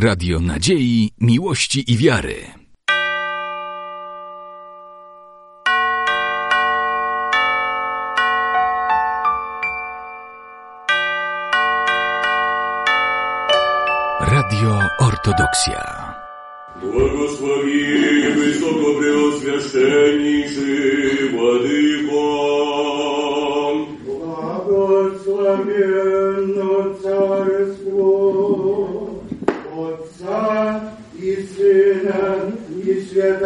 Radio Nadziei, Miłości i Wiary. Radio Ortodoksja. Błogosławimy, co dobre oświadczeni. Yes,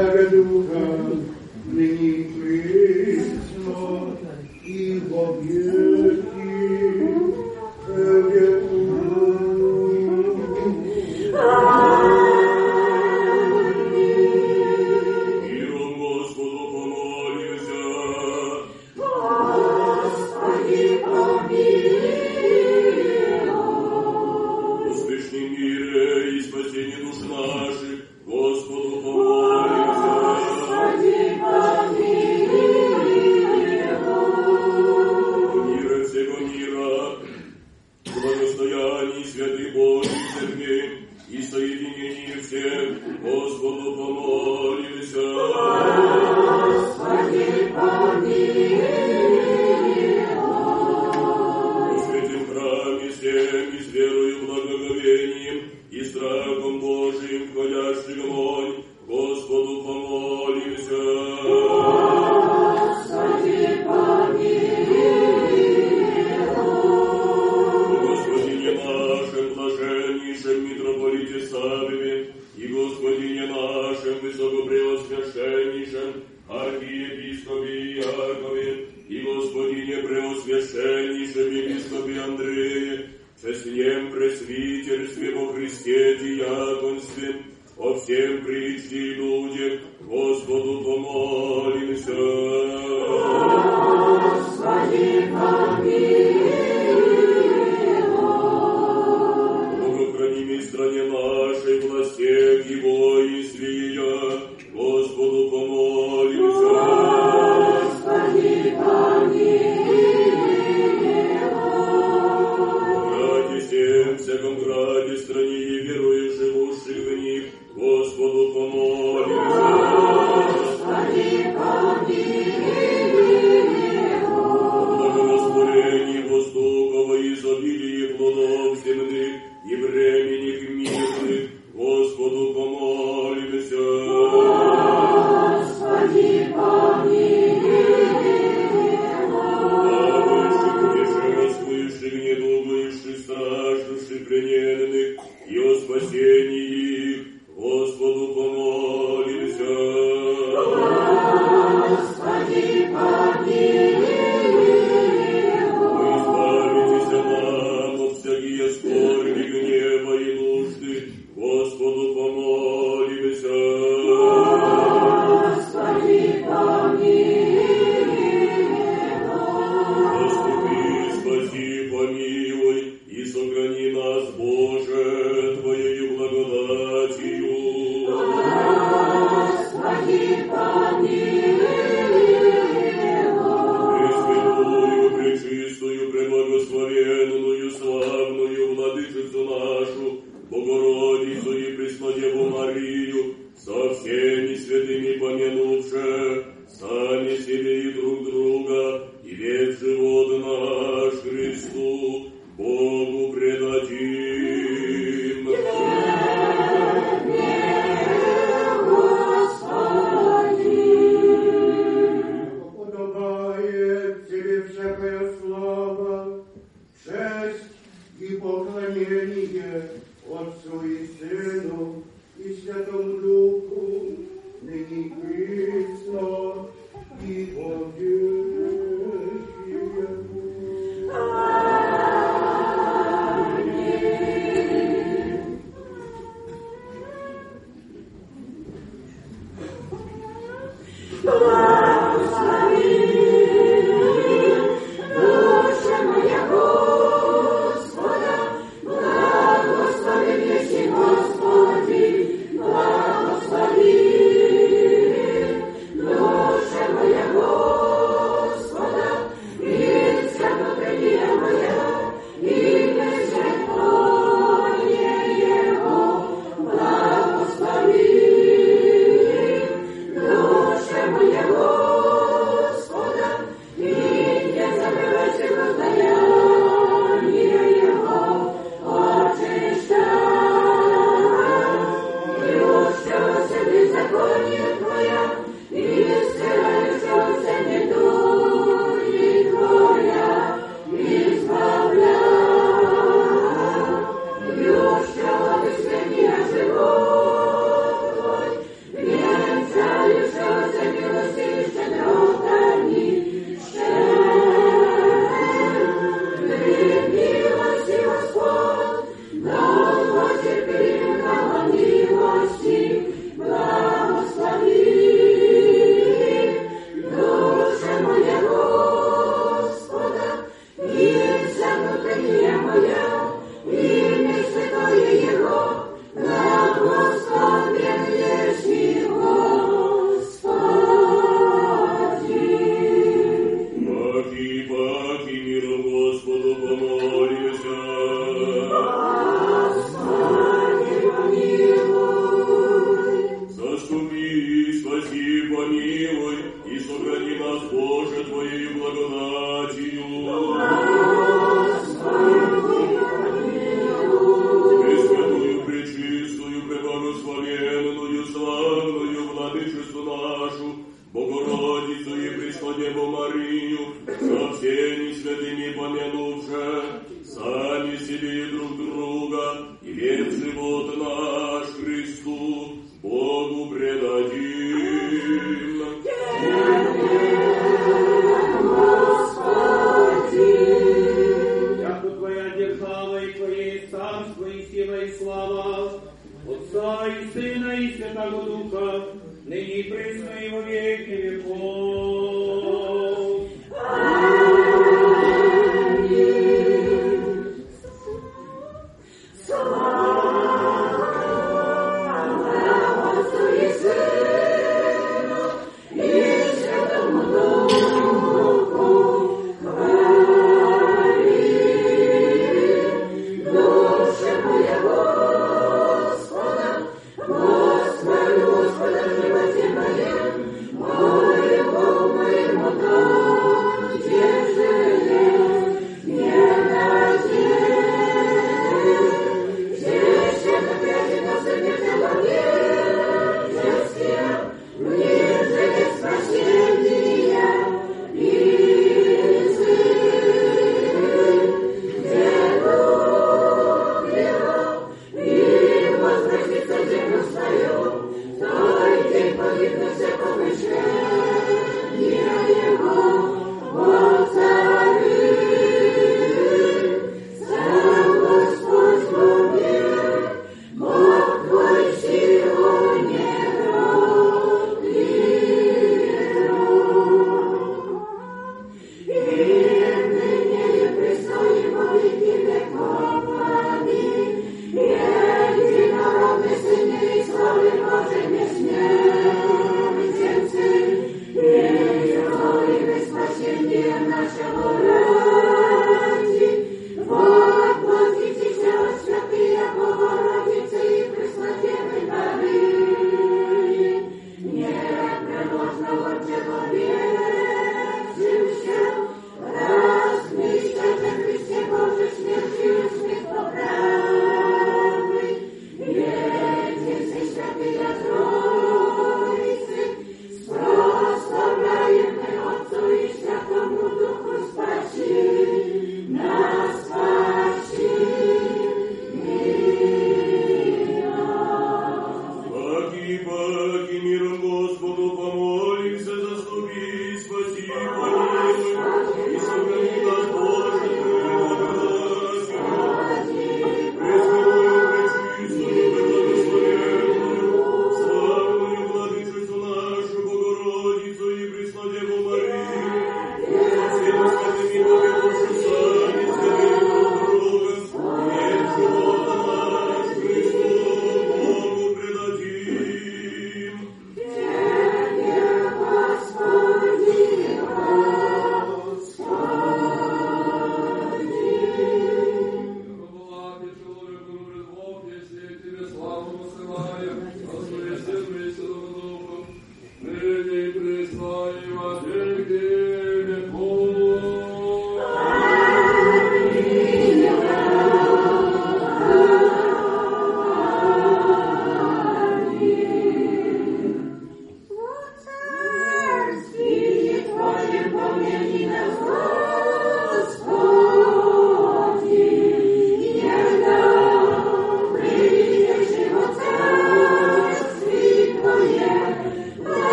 владычицу нашу, Богородицу и Преснодеву Марию, со всеми святыми помянувши,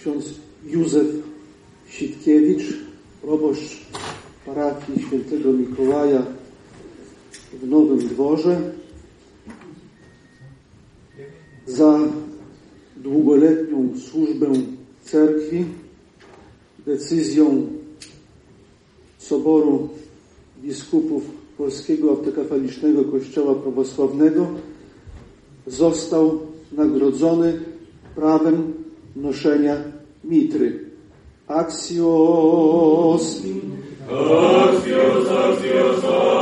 ksiądz Józef Sitkiewicz, proboszcz parafii świętego Mikołaja w Nowym Dworze, za długoletnią służbę cerkwi, decyzją Soboru Biskupów Polskiego Aptekafalicznego Kościoła Prawosławnego został nagrodzony prawem noszenia mitry. Axios. Axios, axios, axios.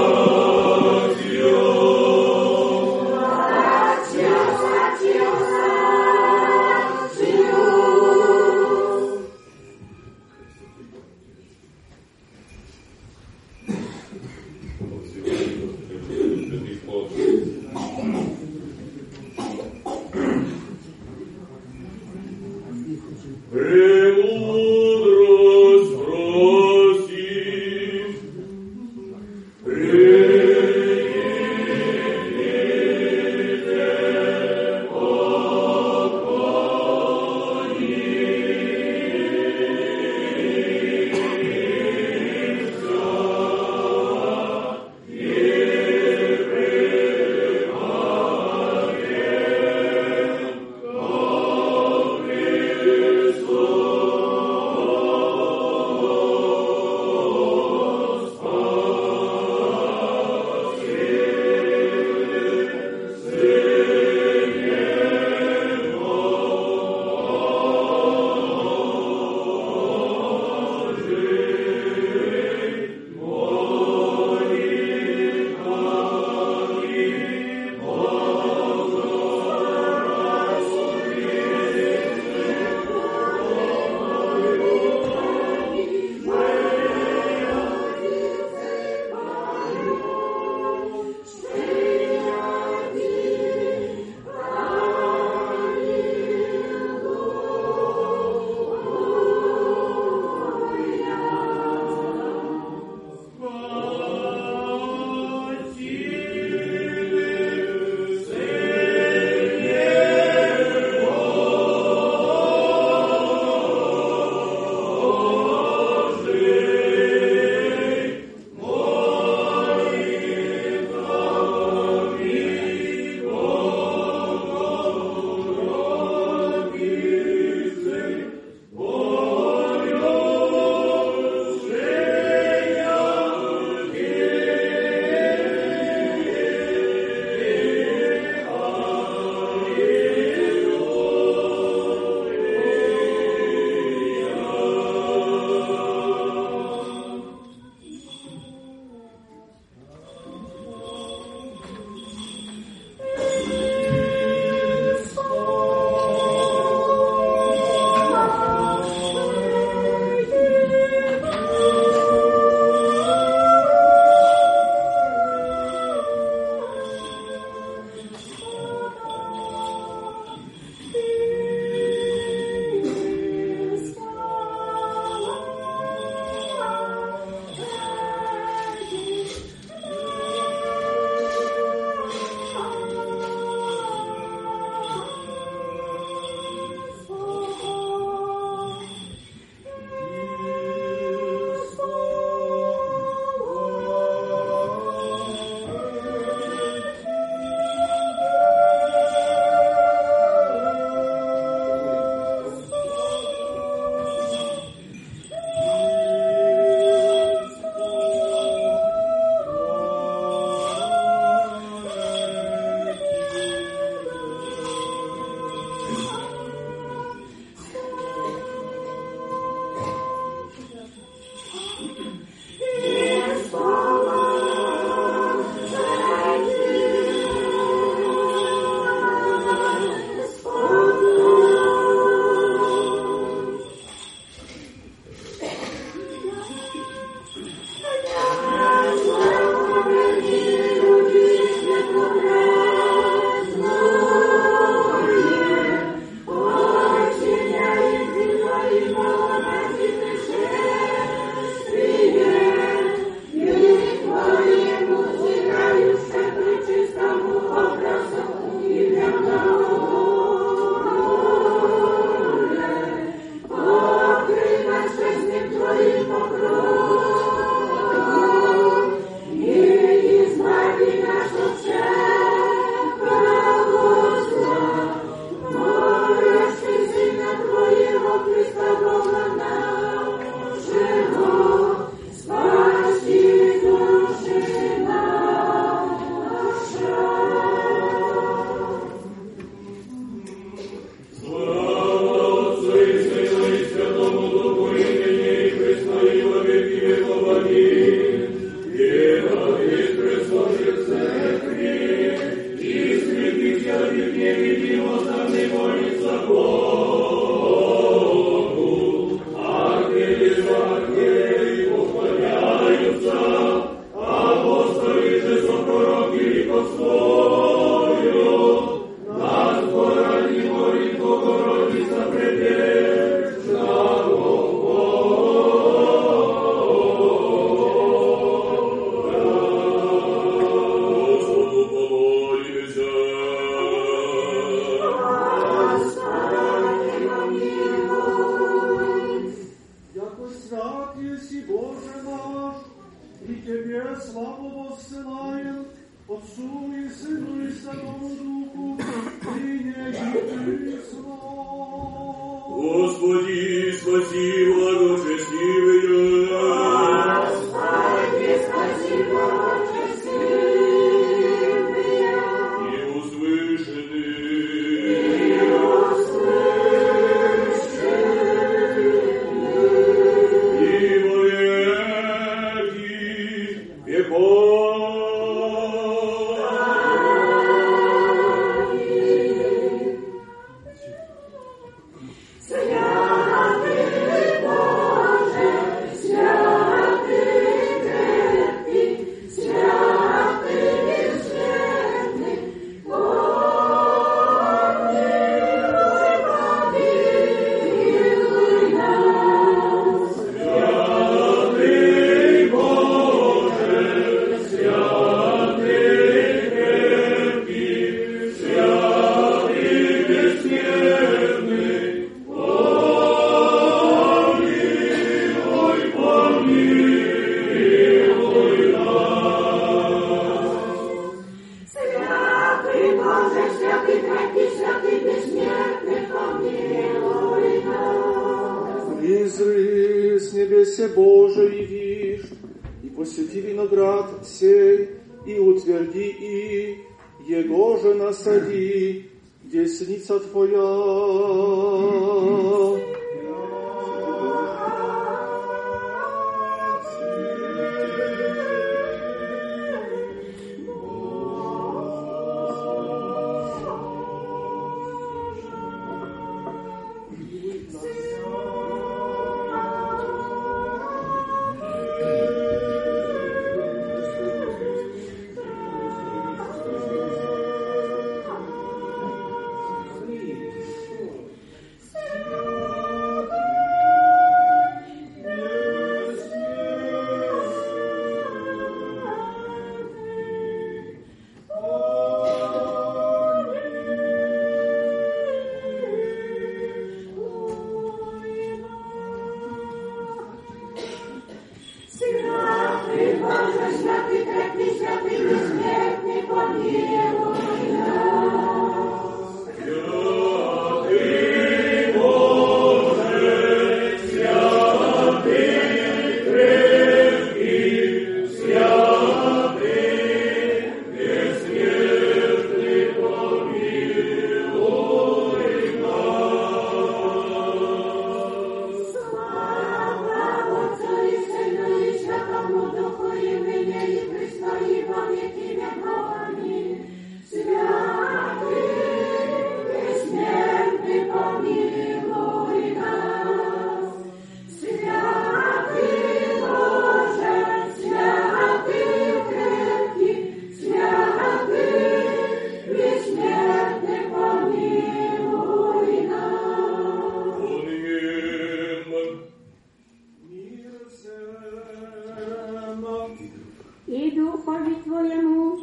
Господи твоєму,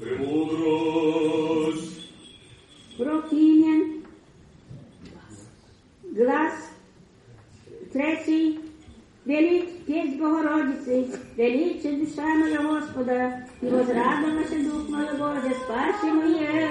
премудрость. Противен глаз третий, велик петь Богородицы, величе душа моя Господа, и возрадовался дух мой Боже, спаси мое.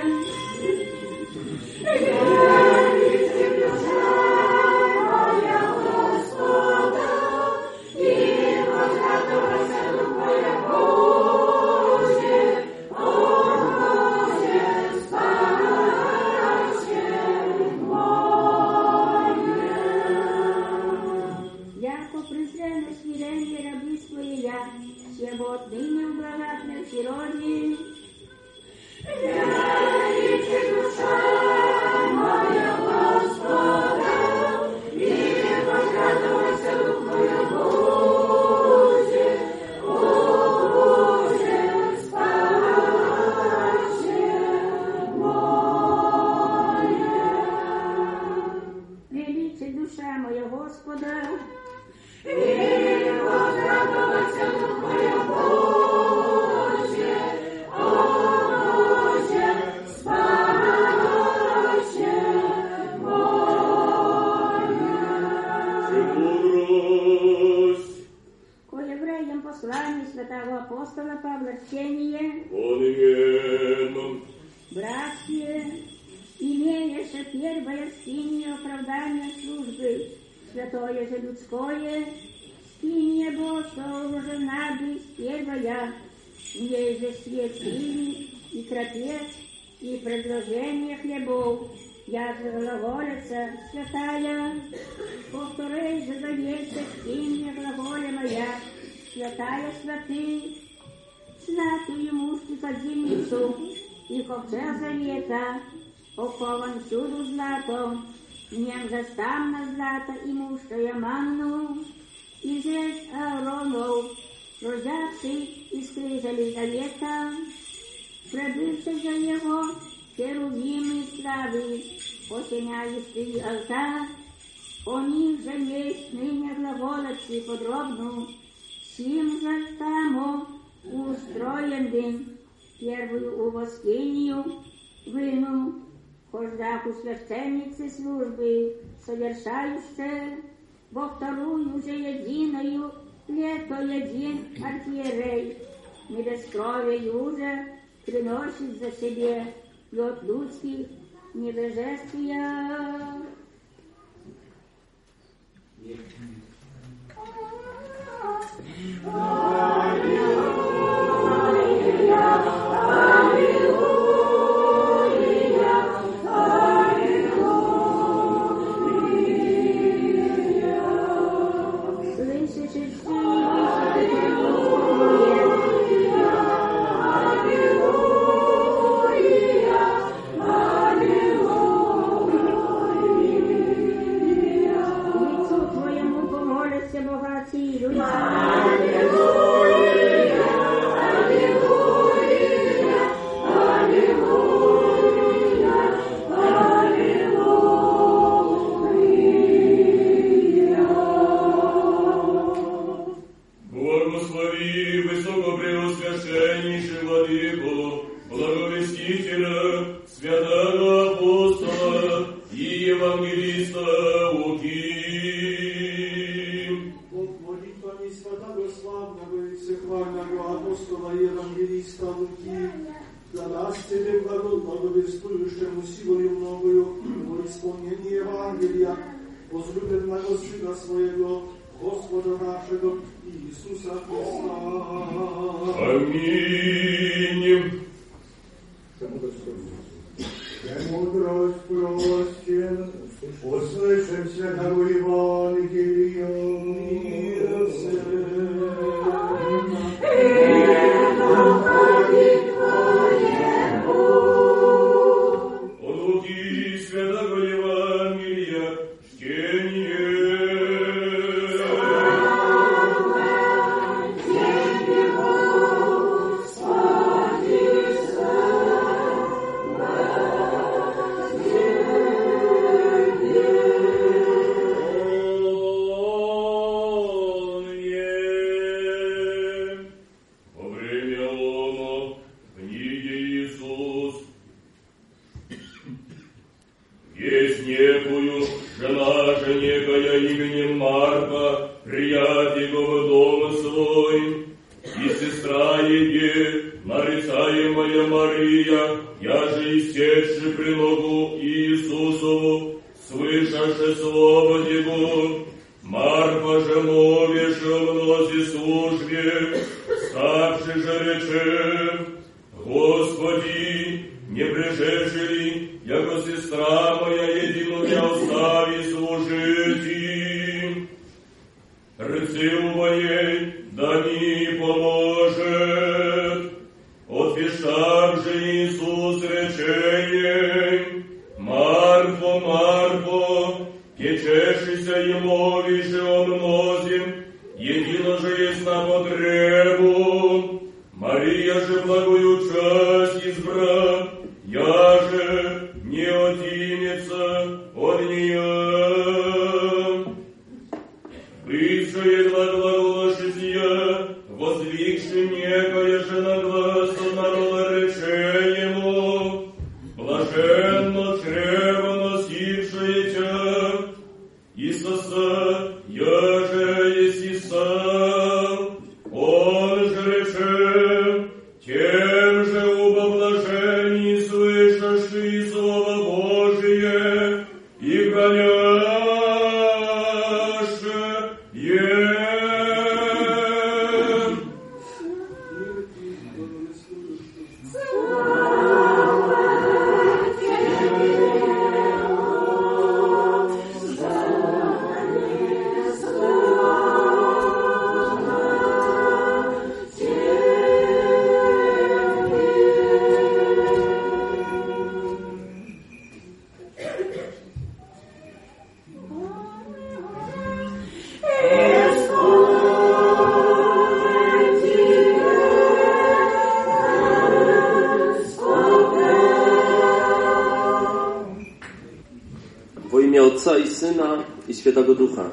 Ducha.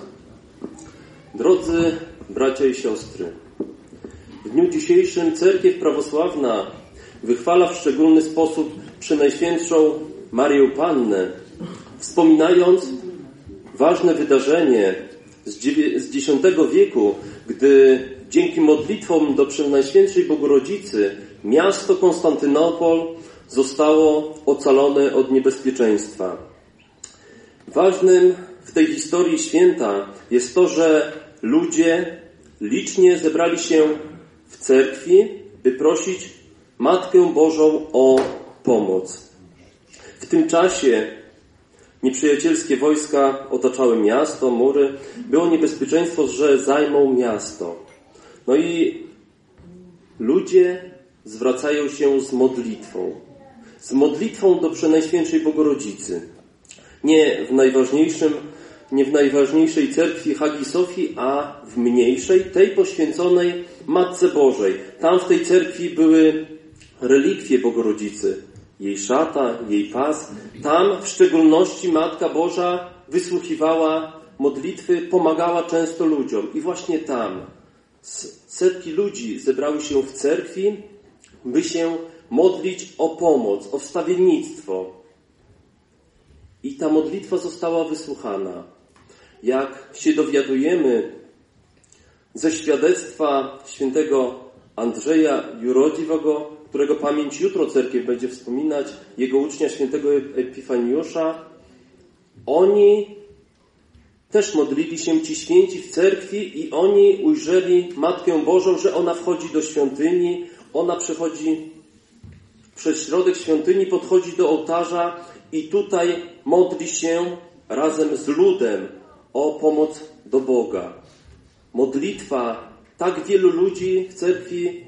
Drodzy bracia i siostry, w dniu dzisiejszym Cerkiew Prawosławna wychwala w szczególny sposób Przenajświętszą Marię Pannę, wspominając ważne wydarzenie z X wieku, gdy dzięki modlitwom do Przenajświętszej Bogorodzicy miasto Konstantynopol zostało ocalone od niebezpieczeństwa. Ważnym w tej historii święta jest to, że ludzie licznie zebrali się w cerkwi, by prosić Matkę Bożą o pomoc. W tym czasie nieprzyjacielskie wojska otaczały miasto, mury. Było niebezpieczeństwo, że zajmą miasto. No i ludzie zwracają się z modlitwą. Z modlitwą do Przenajświętszej Bogorodzicy. Nie w najważniejszym, nie w najważniejszej cerkwi Hagi Sofii, a w mniejszej, tej poświęconej Matce Bożej. Tam w tej cerkwi były relikwie Bogorodzicy. Jej szata, jej pas. Tam w szczególności Matka Boża wysłuchiwała modlitwy, pomagała często ludziom. I właśnie tam setki ludzi zebrały się w cerkwi, by się modlić o pomoc, o wstawiennictwo. I ta modlitwa została wysłuchana. Jak się dowiadujemy ze świadectwa świętego Andrzeja Jurodziwego, którego pamięć jutro cerkiew będzie wspominać, jego ucznia świętego Epifaniusza, oni też modlili się ci święci w cerkwi i oni ujrzeli Matkę Bożą, że ona wchodzi do świątyni, ona przechodzi przez środek świątyni, podchodzi do ołtarza i tutaj modli się razem z ludem o pomoc do Boga. Modlitwa tak wielu ludzi w cerkwi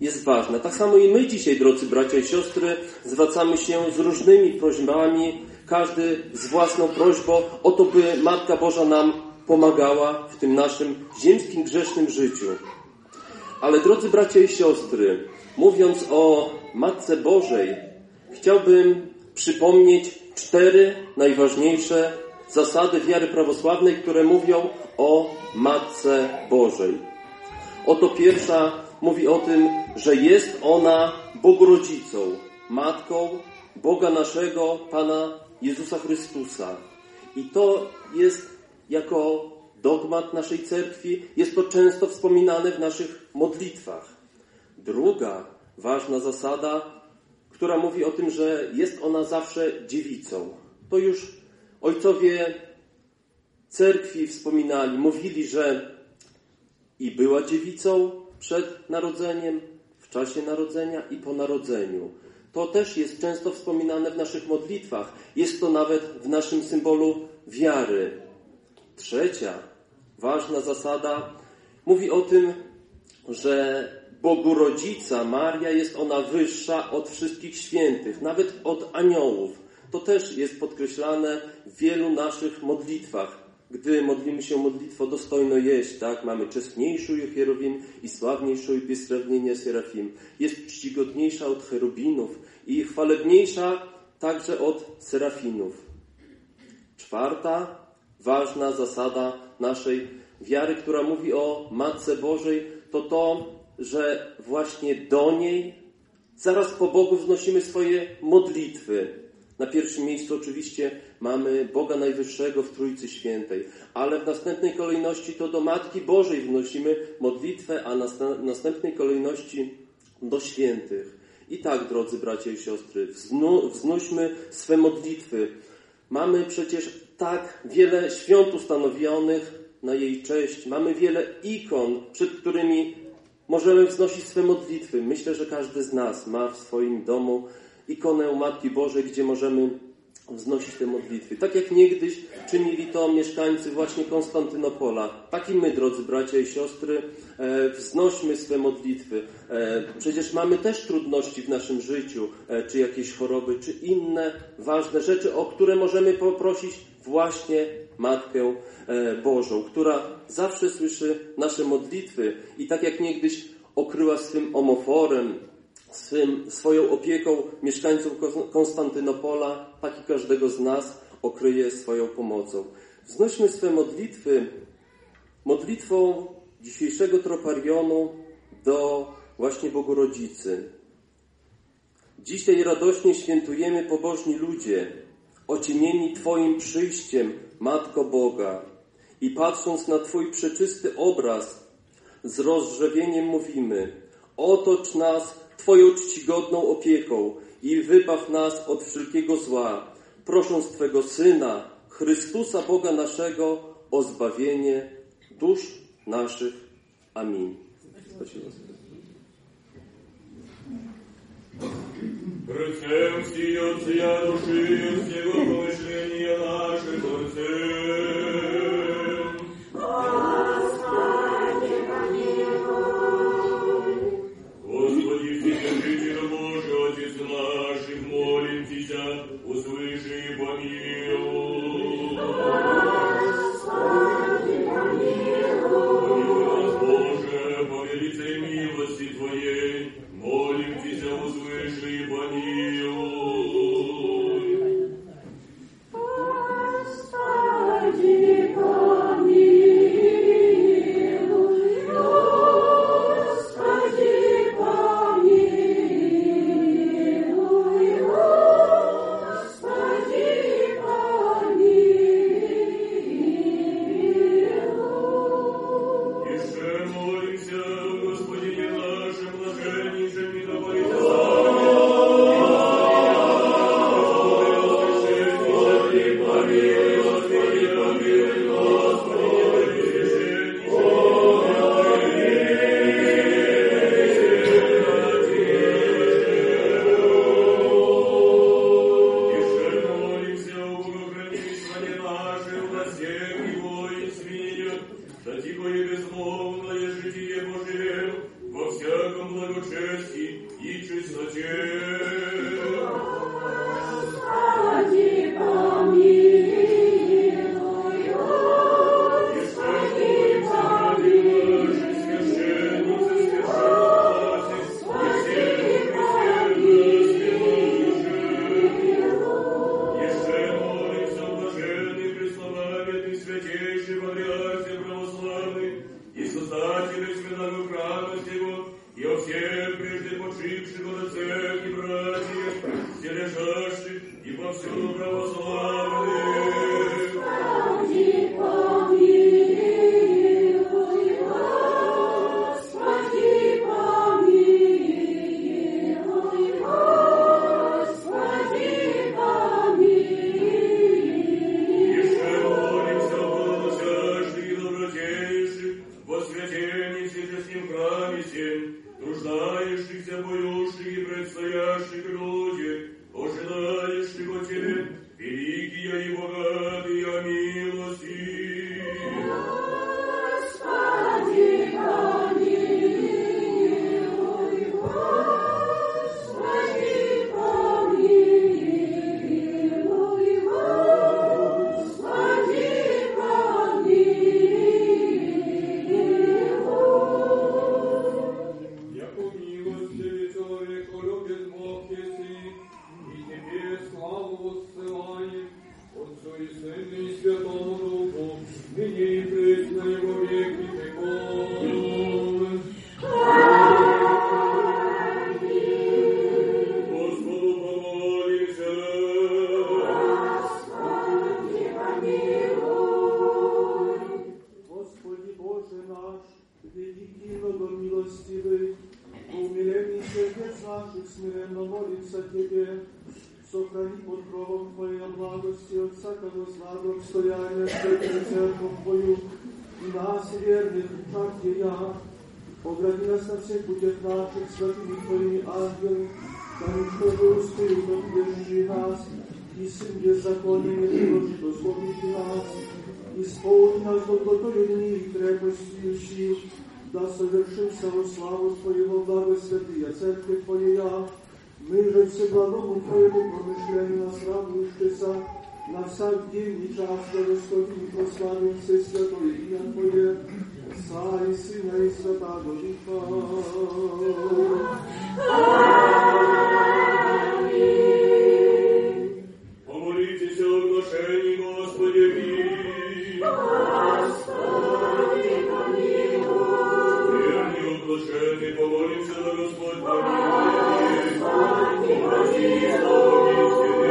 jest ważna. Tak samo i my dzisiaj, drodzy bracia i siostry, zwracamy się z różnymi prośbami, każdy z własną prośbą o to, by Matka Boża nam pomagała w tym naszym ziemskim, grzesznym życiu. Ale drodzy bracia i siostry, mówiąc o Matce Bożej, chciałbym przypomnieć cztery najważniejsze zasady wiary prawosławnej, które mówią o Matce Bożej. Oto pierwsza mówi o tym, że jest ona Bogorodzicą, Matką Boga naszego, Pana Jezusa Chrystusa. I to jest jako dogmat naszej cerkwi, jest to często wspominane w naszych modlitwach. Druga ważna zasada, która mówi o tym, że jest ona zawsze dziewicą. To już ojcowie cerkwi wspominali, mówili, że i była dziewicą przed narodzeniem, w czasie narodzenia i po narodzeniu. To też jest często wspominane w naszych modlitwach. Jest to nawet w naszym symbolu wiary. Trzecia ważna zasada mówi o tym, że Bogu Rodzica Maria jest ona wyższa od wszystkich świętych, nawet od aniołów. To też jest podkreślane w wielu naszych modlitwach. Gdy modlimy się modlitwą dostojno jeść, tak? Mamy czesniejszą Hierowim i sławniejszą i Serafim. Jest czcigodniejsza od cherubinów i chwalebniejsza także od serafinów. Czwarta ważna zasada naszej wiary, która mówi o Matce Bożej, to to, że właśnie do niej zaraz po Bogu wznosimy swoje modlitwy. Na pierwszym miejscu oczywiście mamy Boga Najwyższego w Trójcy Świętej, ale w następnej kolejności to do Matki Bożej wnosimy modlitwę, a w następnej kolejności do świętych. I tak, drodzy bracia i siostry, wznu, wznośmy swe modlitwy. Mamy przecież tak wiele świąt ustanowionych na jej cześć. Mamy wiele ikon, przed którymi możemy wznosić swe modlitwy. Myślę, że każdy z nas ma w swoim domu ikonę Matki Bożej, gdzie możemy wznosić te modlitwy. Tak jak niegdyś czynili to mieszkańcy właśnie Konstantynopola. Tak i my, drodzy bracia i siostry, e, wznośmy swe modlitwy. E, przecież mamy też trudności w naszym życiu, e, czy jakieś choroby, czy inne ważne rzeczy, o które możemy poprosić właśnie Matkę Bożą, która zawsze słyszy nasze modlitwy i tak jak niegdyś okryła swym omoforem, swym, swoją opieką mieszkańców Konstantynopola, tak i każdego z nas, okryje swoją pomocą. Wznośmy swe modlitwy modlitwą dzisiejszego troparionu do właśnie Bogorodzicy. Dzisiaj radośnie świętujemy pobożni ludzie, ocienieni Twoim przyjściem, Matko Boga. I patrząc na Twój przeczysty obraz, z rozrzewieniem mówimy, otocz nas Twoją czcigodną opieką i wybaw nas od wszelkiego zła, prosząc Twego Syna, Chrystusa Boga naszego, o zbawienie dusz naszych. Amin. Spasibo. Прицем сіяться я душі, благости от всякого зла до обстояния святую церковь Твою, и нас, верных, как я, Огради нас на всех путях наших святыми Твоими ангелами, да никто не успеет держи нас, и Сын беззакония не приложит условити нас, исполни нас долготою дни и крепостью сил, да совершится во славу Твоего блага святая Церковь Твоя, мы же все благому Твоему промышлению нас радующийся, na sam dzień i czas do wyszkodni posłany przy Światowie imię Twoje, Sa i Syna i Świata do Помолимся на Господь, помилуй, Господи, помилуй,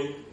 million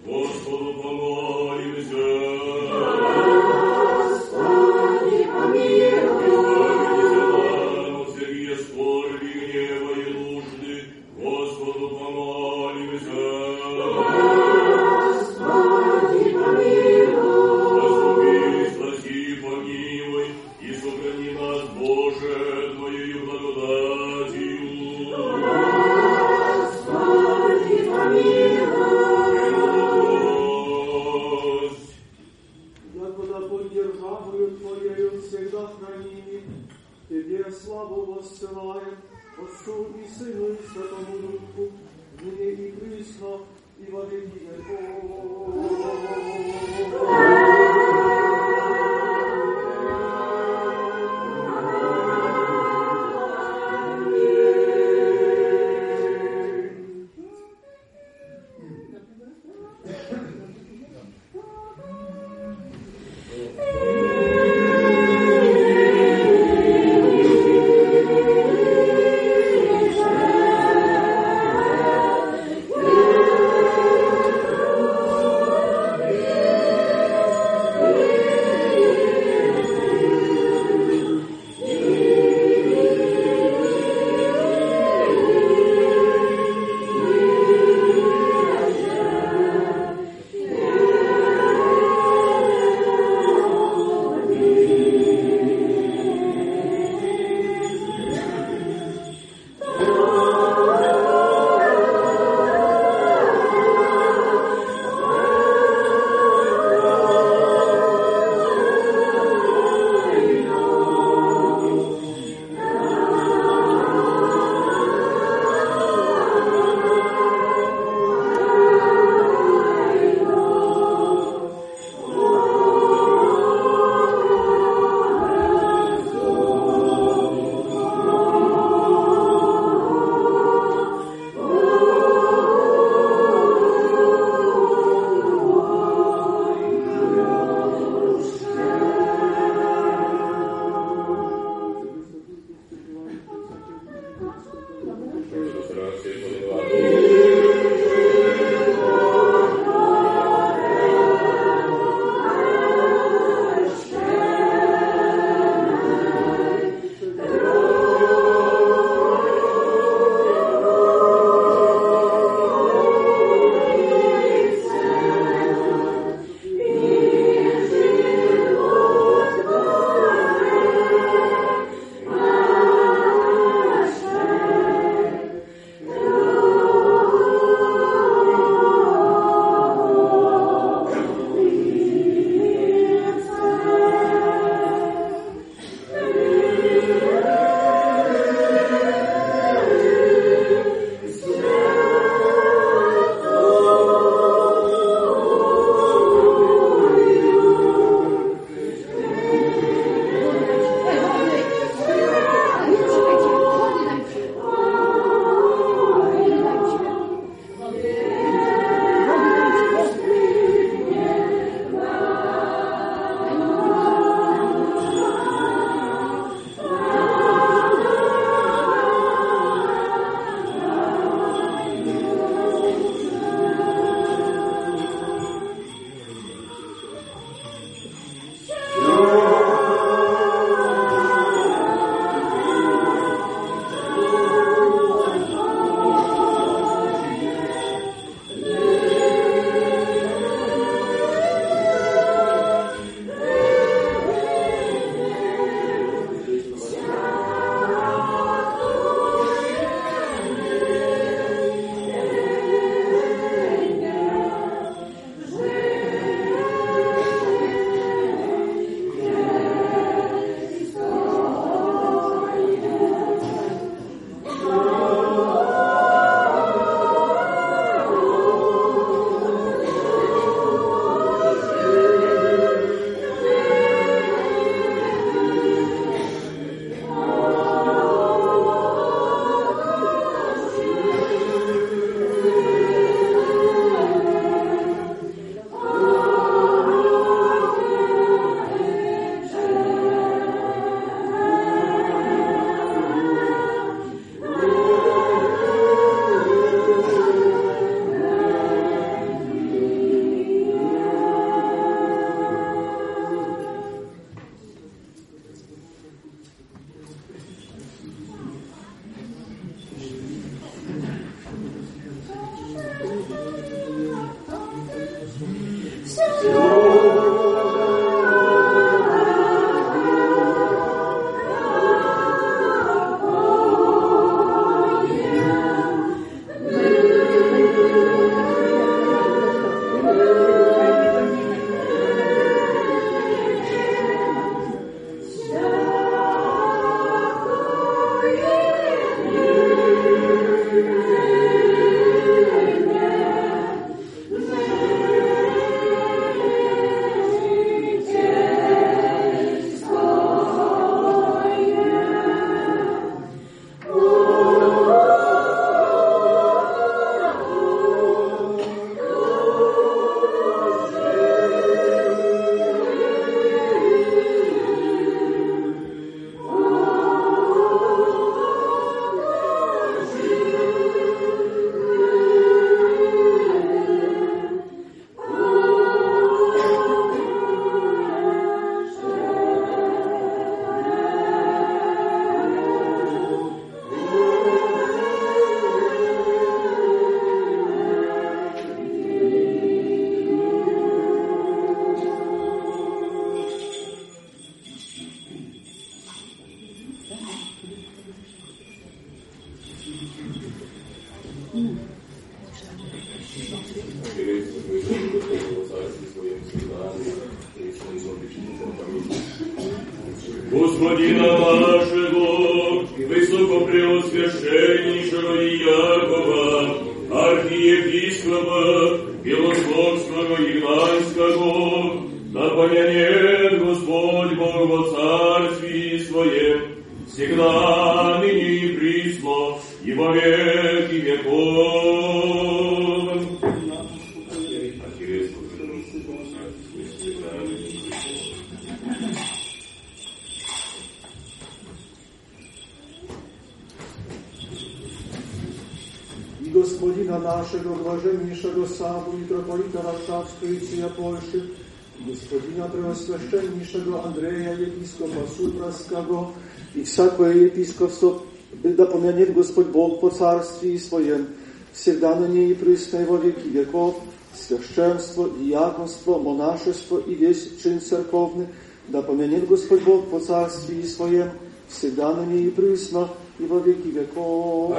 всякое епископство, да помянет Господь Бог по царстве Своем, всегда на ней и присно во веки веков, священство, диаконство, монашество и весь чин церковный, да помянет Господь Бог по царстве Своем, всегда на ней и присно и во веки веков.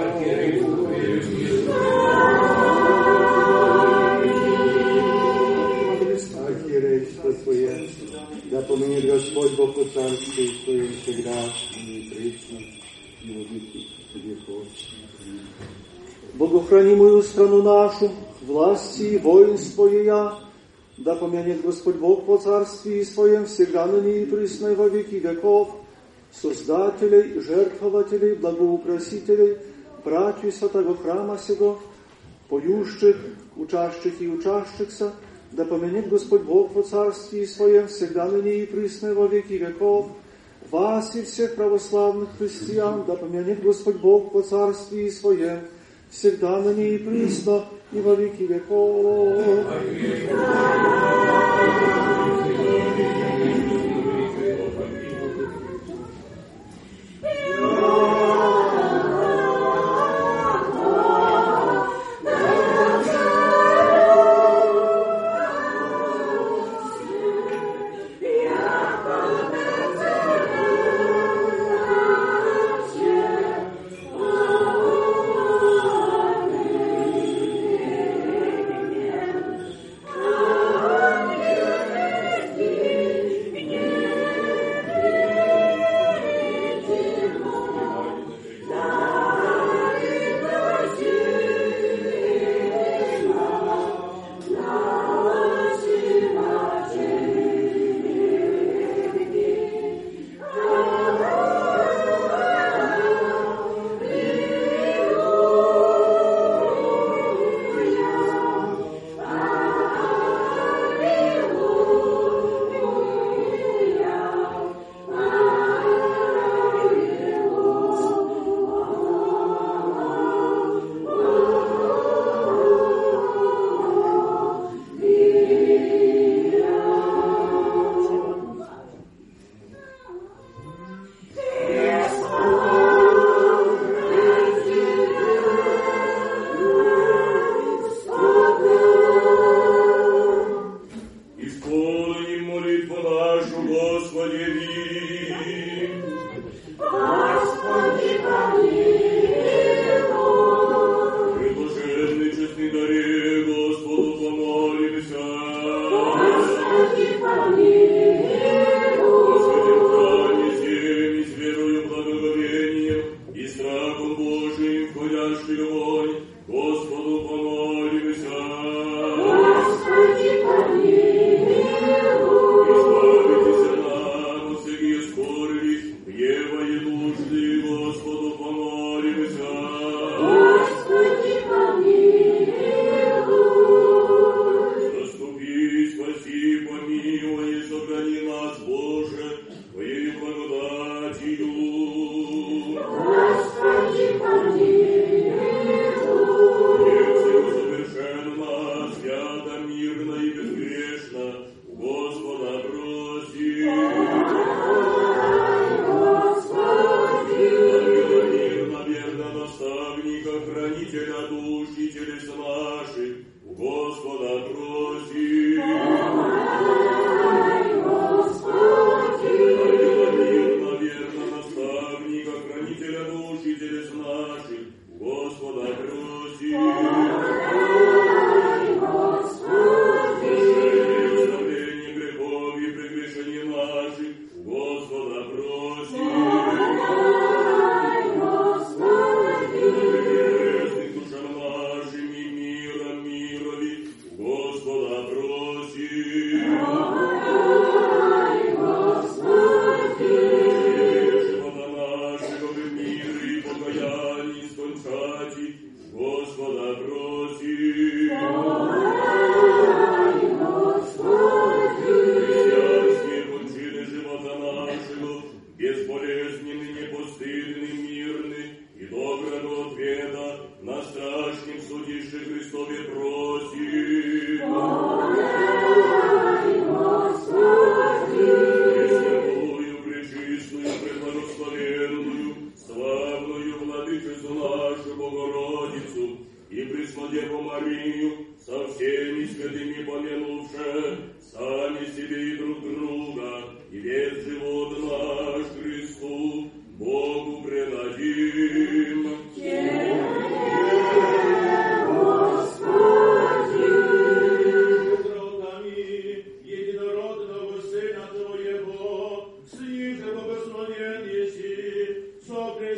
Архиерейство Твое, да поменит Господь Бог по царству Своем всегда и и во веков. Богохранимую страну нашу, власти и воинство ея, да помянет Господь Бог по царстве Своем всегда ныне и присно во веки веков, создателей, жертвователей, благоукрасителей, братью святого храма сего, поющих, учащих и учащихся, да помянет Господь Бог по царстве и Своем всегда ныне и присно во веки веков, вас и всех православных христиан, да помянет Господь Бог по царстве Своем, всегда на и присно и во веки веков. Amen.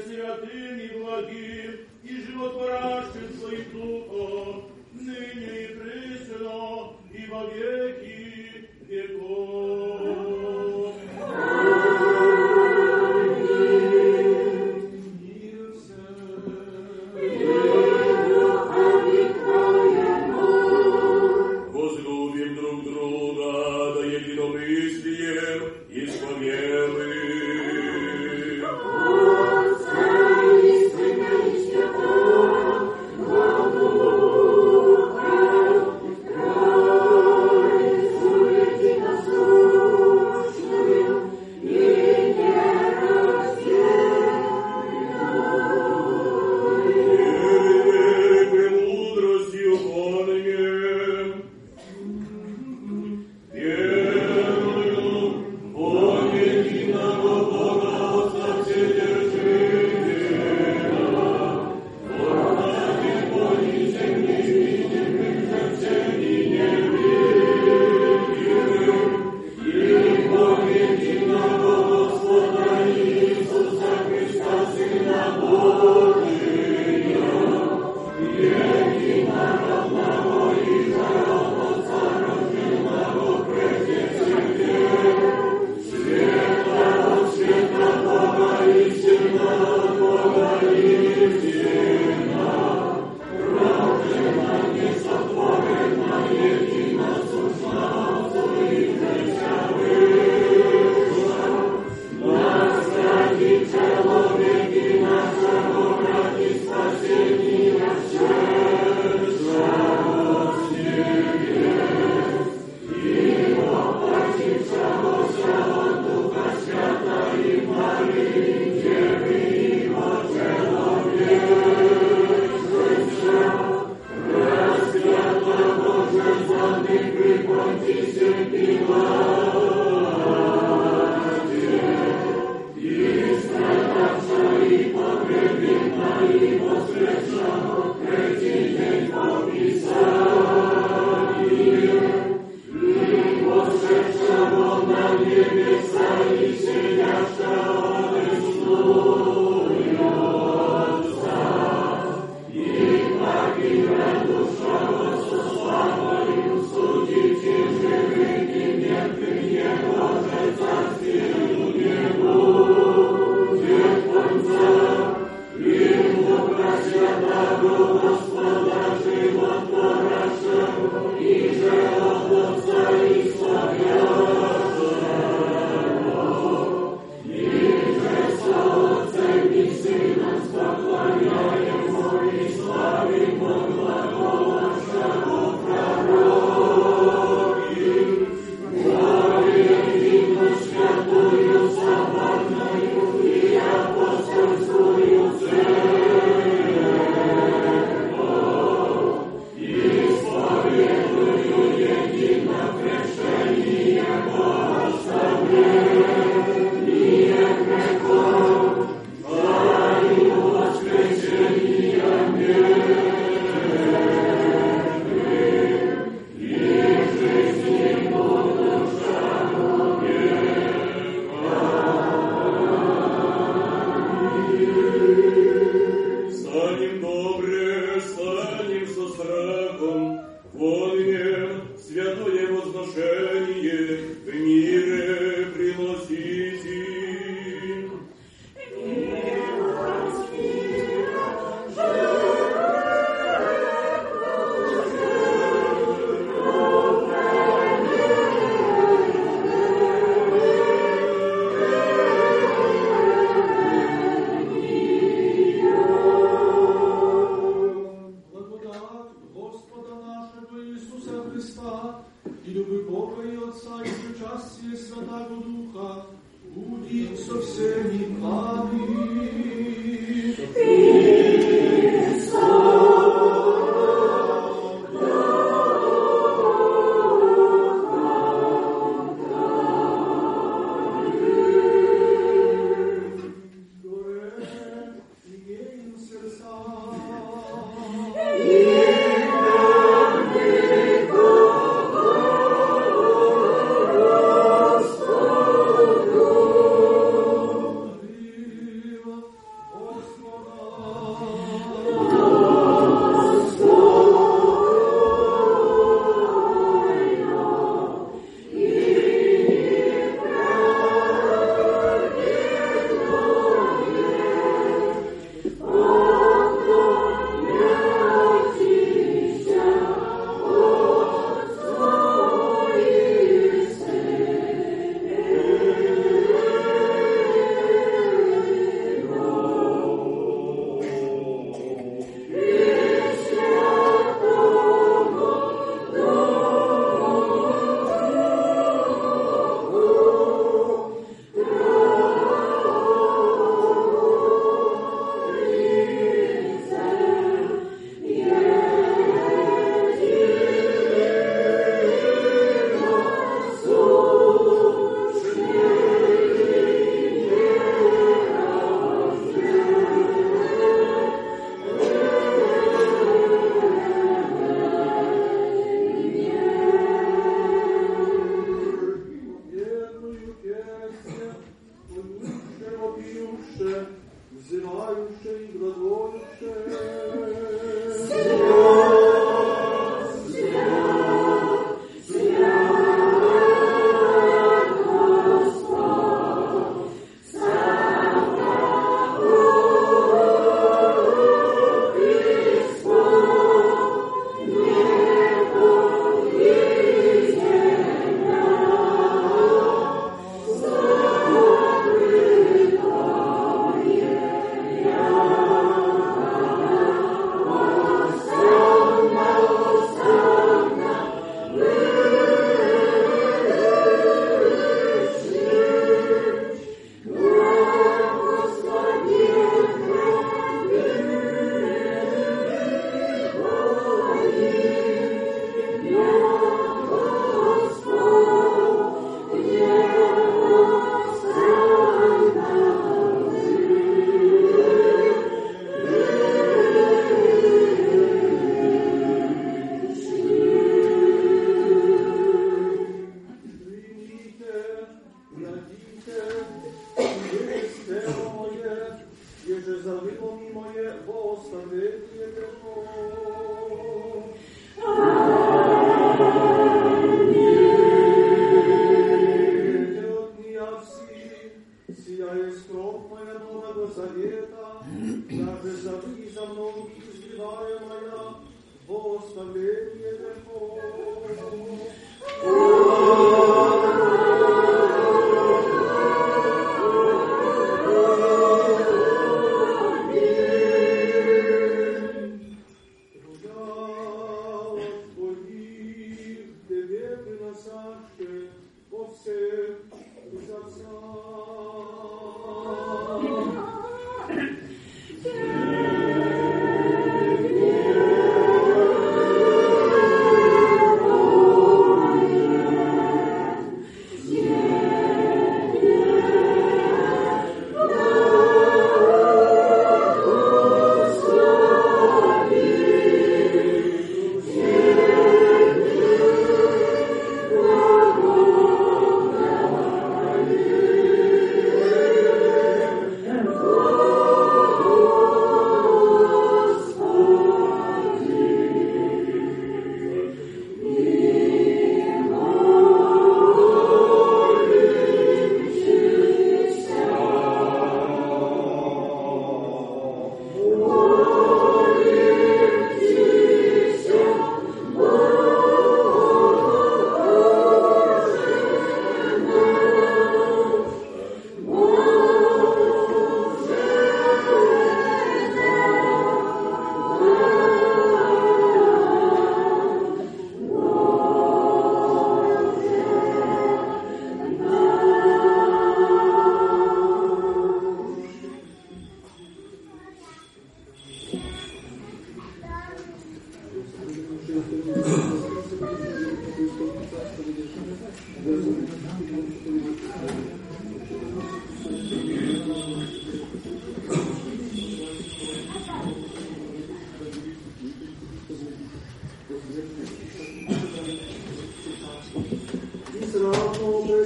святым и благим, и животворящим своим духом, ныне и присно, и во.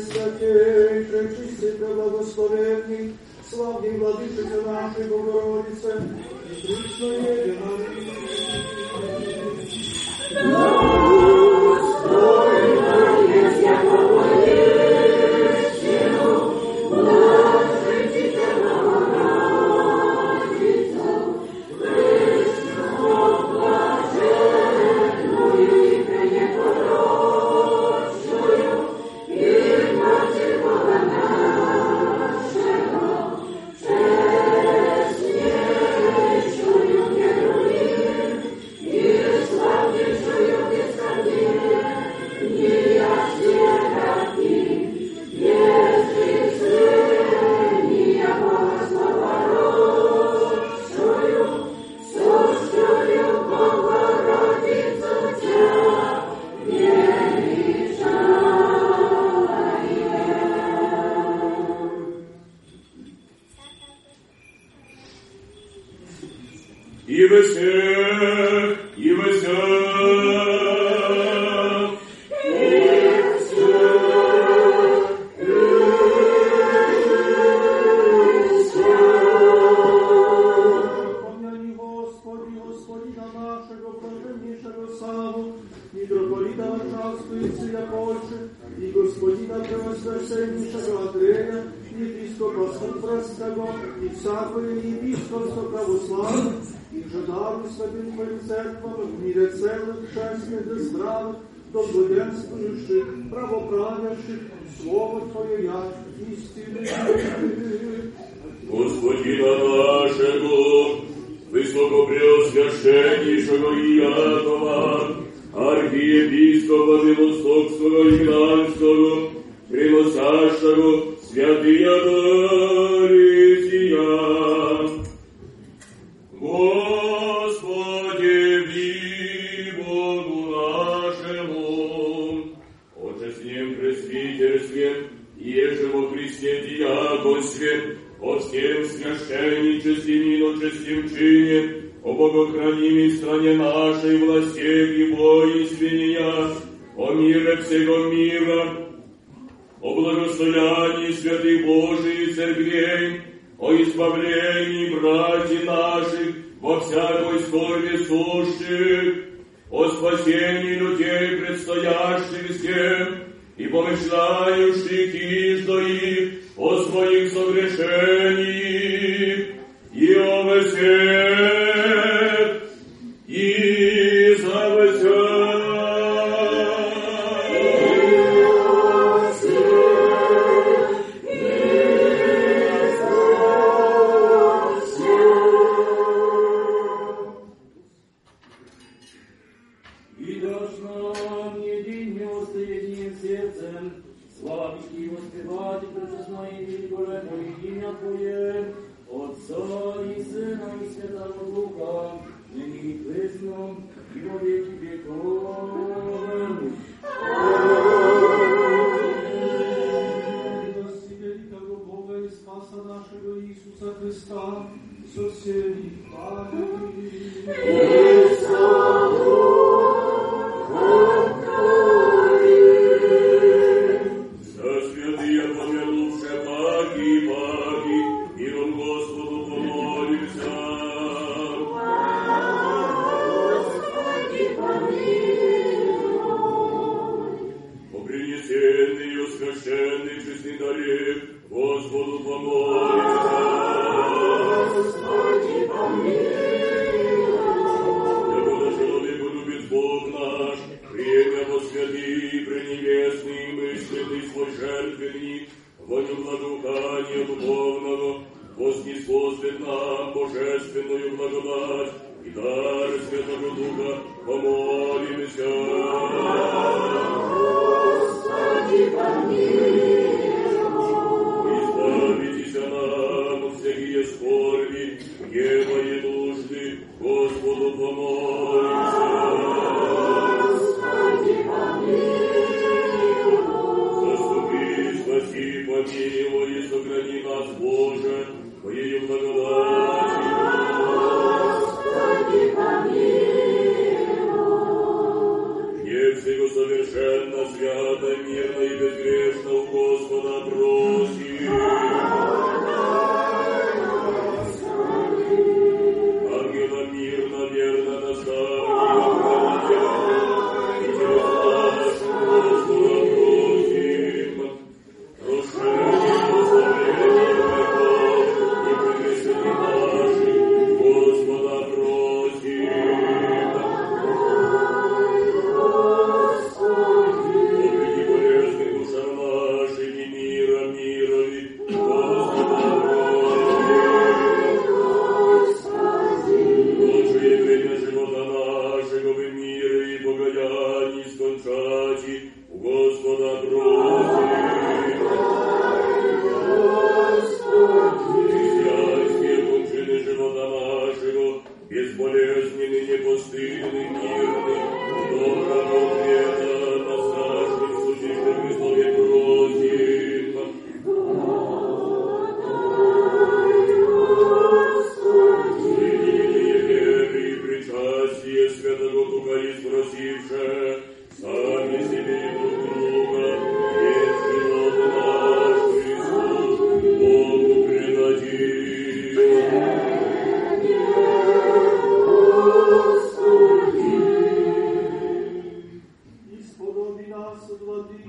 святейший, чистый, благословенный, славный владычица нашей Богородицы, и Христо Едино.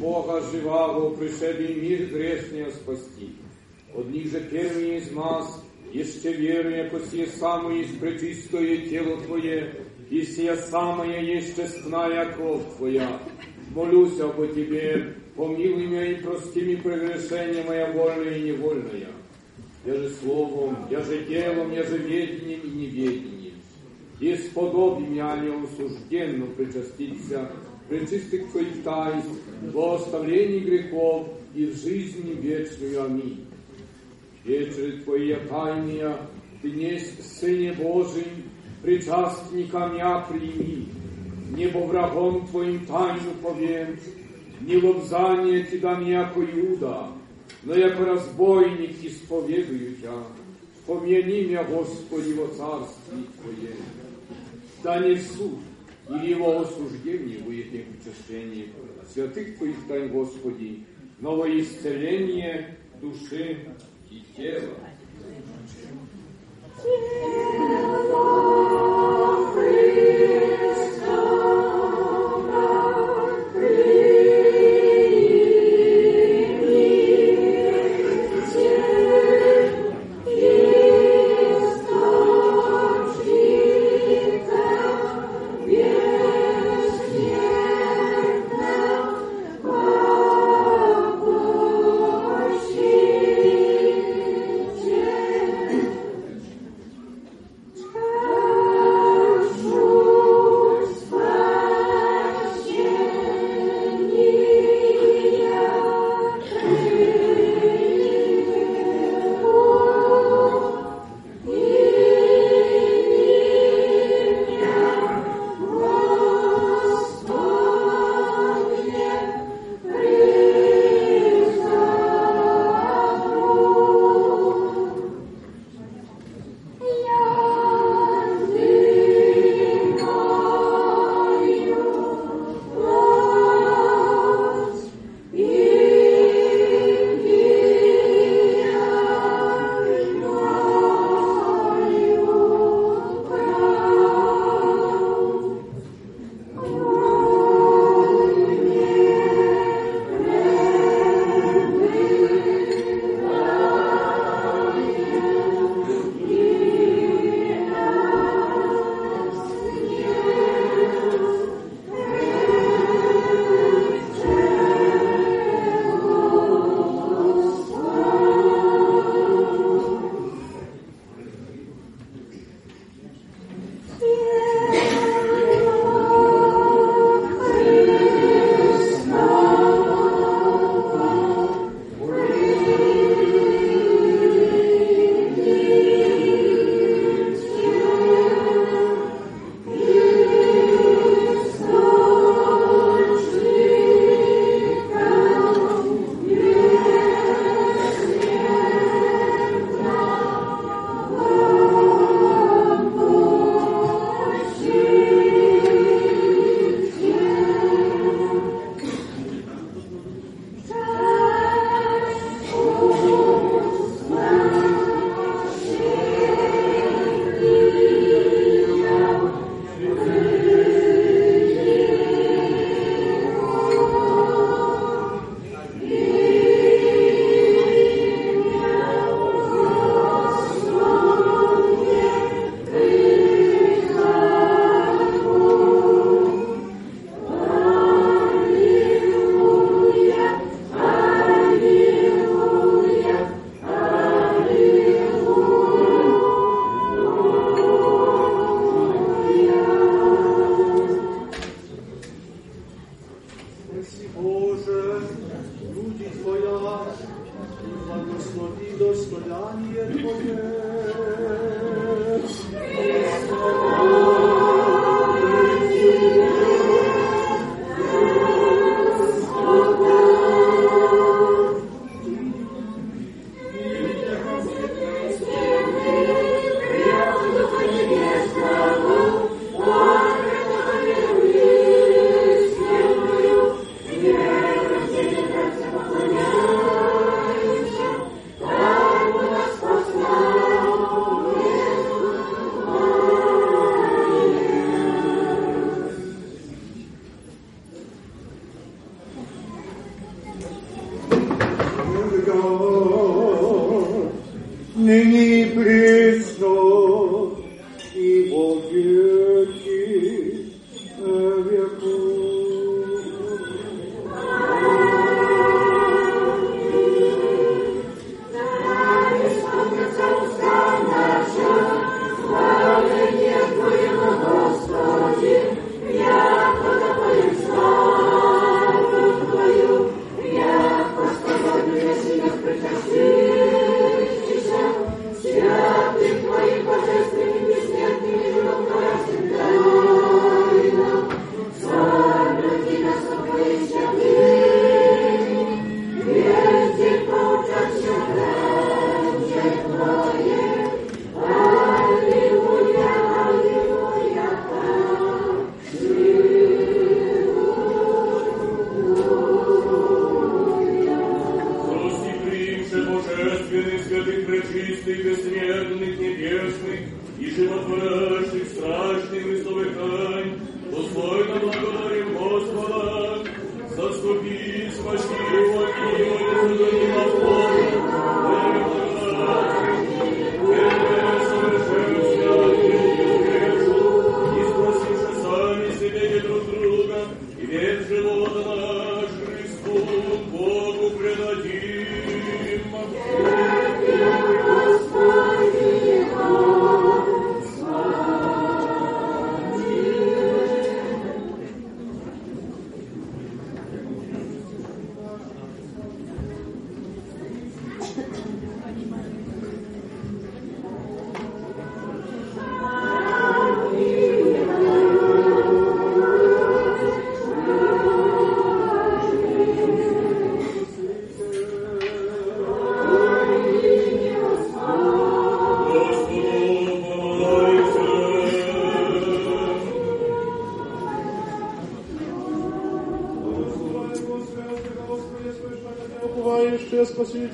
Бога живаго, пришедший мир грешния спасти. От них же первый из нас, еще верую, яко сие самое пречистое тело Твое, и сия самая есть честная кровь Твоя. Молюсь об Тебе, помилуй меня и прости мне прегрешения моя вольная и невольная. Я же словом, я же делом, я же ведением и неведением. И сподоби меня неосужденно причаститься пречистых Твоих таинств, во оставлении грехов и в жизни вечную. Аминь. Вечери Твои тайния, Ты несть Сыне Божий, причастника меня прими, небо врагом Твоим тайну повем, не лобзание Тебя не яко Иуда, но яко разбойник исповедую Тя. Помяни меня, Господи, во царстве Твоем. Да не в суд и его осуждении будет выйдет утешение святых твоих тайн, Господи, новое исцеление души и тела. Тело,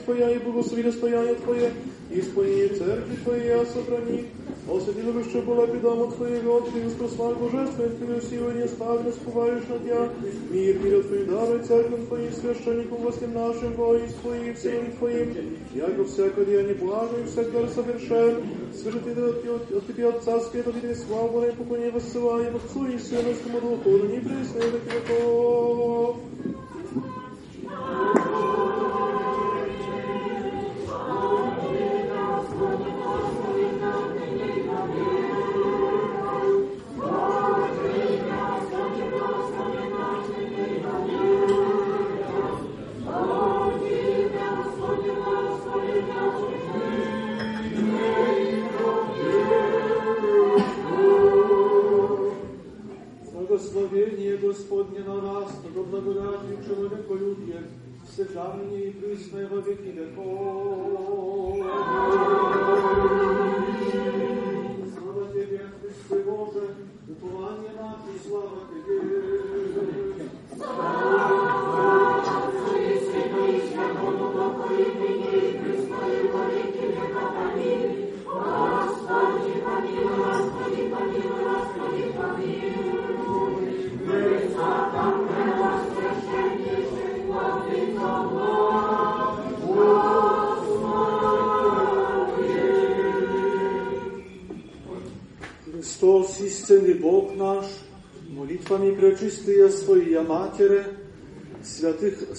Твоя и благослови достояние Твое, и исполнение церкви Твоей я сохрани. Освети любящего была бедам Твоего, Ты Господь Божественный, Ты силу не ставлю, споваешь на Тя. Мир мир Твой даруй церковь Твоим священникам восем нашим, во Твоим, всем Твоим, яко всяко деяние благо и всяко совершен. Свяжи Ты от, от, от Тебе Отца Света, Тебе славу, и поклонение воссылаем Отцу и Сыну, и Святому Духу, ныне и присно, и во веки веков.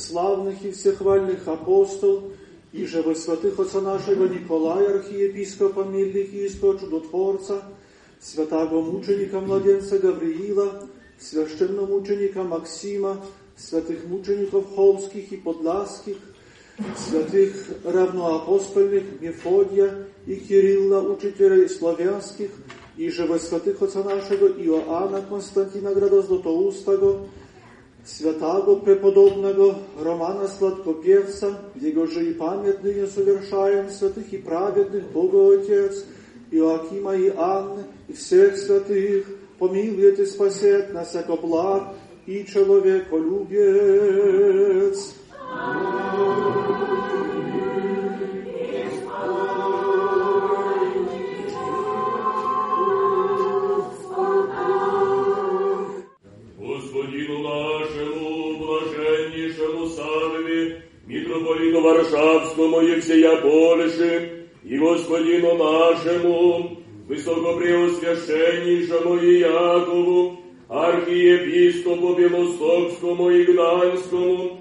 славных и всехвальных апостол, и же во святых отца нашего Николая, архиепископа мирных и исто чудотворца, святого мученика младенца Гавриила, священномученика Максима, святых мучеников холмских и подляских, святых равноапостольных Мефодия и Кирилла, учителей славянских, i żywe святых Отца нашего Иоанна Константина Градоздотоустого, святого преподобного Романа Сладкопевца, Его же и память ныне совершаем, святых и праведных Бога Отец, Иоакима и Анны, и всех святых, помилует и спасет нас, яко благ и человеколюбец. Господину Варшавскому Евсея Полиши, и Господину нашему, высокопреосвященнейшему Иакову, архиепископу Белостокскому и Гданьскому,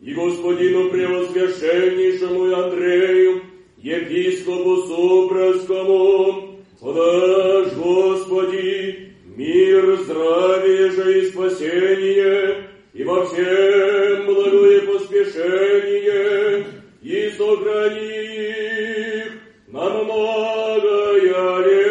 и Господину Преосвященнейшему Андрею, епископу Супровскому, подашь, Господи, мир, здравие же и спасение, и во всем благое поспешение, и сохрани их на многое лето.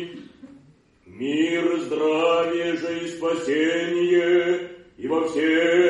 Господи, Мир, здравие же и спасение, и во всем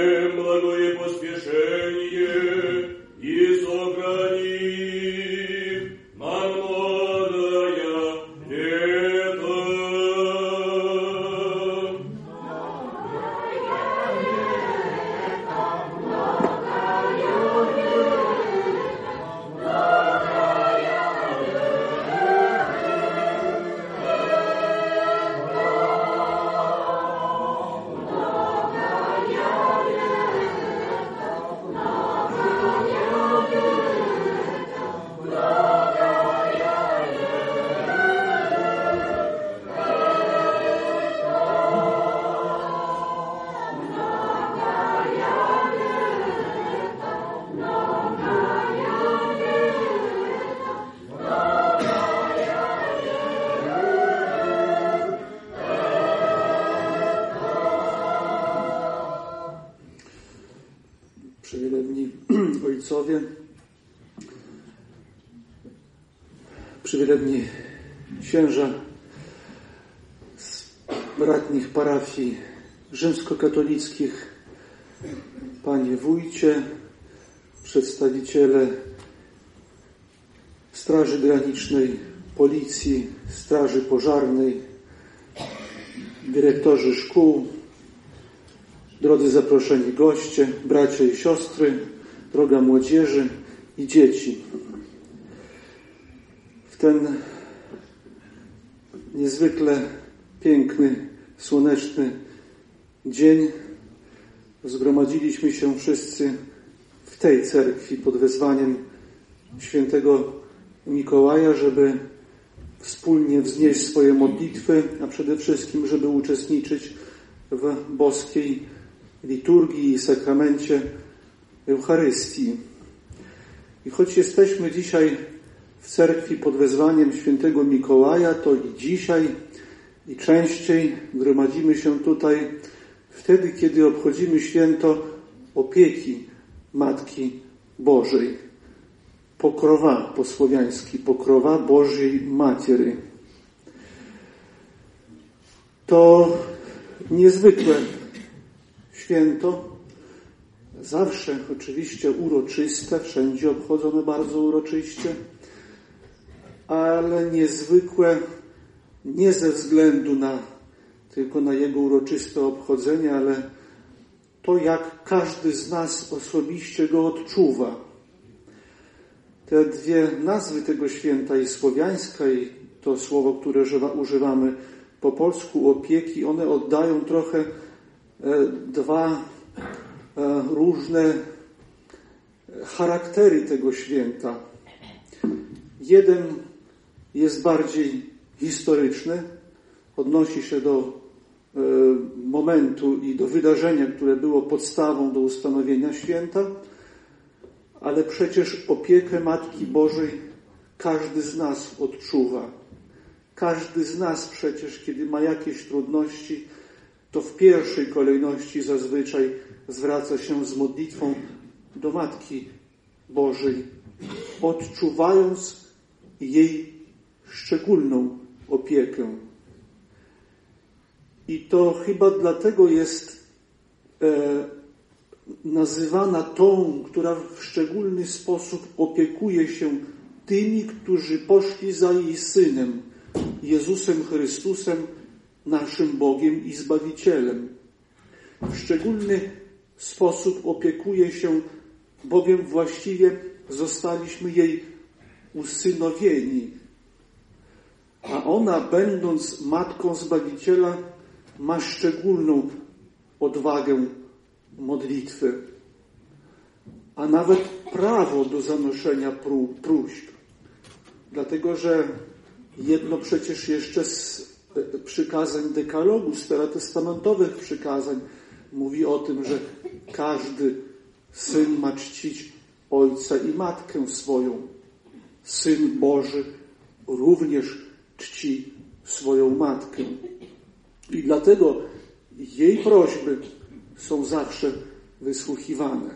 panie wójcie, przedstawiciele Straży Granicznej, Policji, Straży Pożarnej, dyrektorzy szkół, drodzy zaproszeni goście, bracia i siostry, droga młodzieży i dzieci. W ten niezwykle piękny, słoneczny dzień zgromadziliśmy się wszyscy w tej cerkwi pod wezwaniem świętego Mikołaja, żeby wspólnie wznieść swoje modlitwy, a przede wszystkim, żeby uczestniczyć w boskiej liturgii i sakramencie Eucharystii. I choć jesteśmy dzisiaj w cerkwi pod wezwaniem świętego Mikołaja, to i dzisiaj i częściej gromadzimy się tutaj wtedy, kiedy obchodzimy święto opieki Matki Bożej. Pokrowa po słowiański, pokrowa Bożej Matiery. To niezwykłe święto, zawsze oczywiście uroczyste, wszędzie obchodzone bardzo uroczyście, ale niezwykłe nie ze względu na tylko na jego uroczyste obchodzenie, ale to, jak każdy z nas osobiście go odczuwa. Te dwie nazwy tego święta, i słowiańska, i to słowo, które używamy po polsku, opieki, one oddają trochę e, dwa e, różne charaktery tego święta. Jeden jest bardziej historyczny, odnosi się do e, momentu i do wydarzenia, które było podstawą do ustanowienia święta, ale przecież opiekę Matki Bożej każdy z nas odczuwa. Każdy z nas przecież, kiedy ma jakieś trudności, to w pierwszej kolejności zazwyczaj zwraca się z modlitwą do Matki Bożej, odczuwając jej szczególną opiekę. I to chyba dlatego jest e, nazywana tą, która w szczególny sposób opiekuje się tymi, którzy poszli za jej Synem, Jezusem Chrystusem, naszym Bogiem i Zbawicielem. W szczególny sposób opiekuje się, bowiem właściwie zostaliśmy jej usynowieni, a ona, będąc matką Zbawiciela, ma szczególną odwagę modlitwy, a nawet prawo do zanoszenia pró próśb. Dlatego, że jedno przecież jeszcze z e, przykazań dekalogu, starotestamentowych przykazań, mówi o tym, że każdy syn ma czcić ojca i matkę swoją. Syn Boży również czci swoją matkę. I dlatego jej prośby są zawsze wysłuchiwane.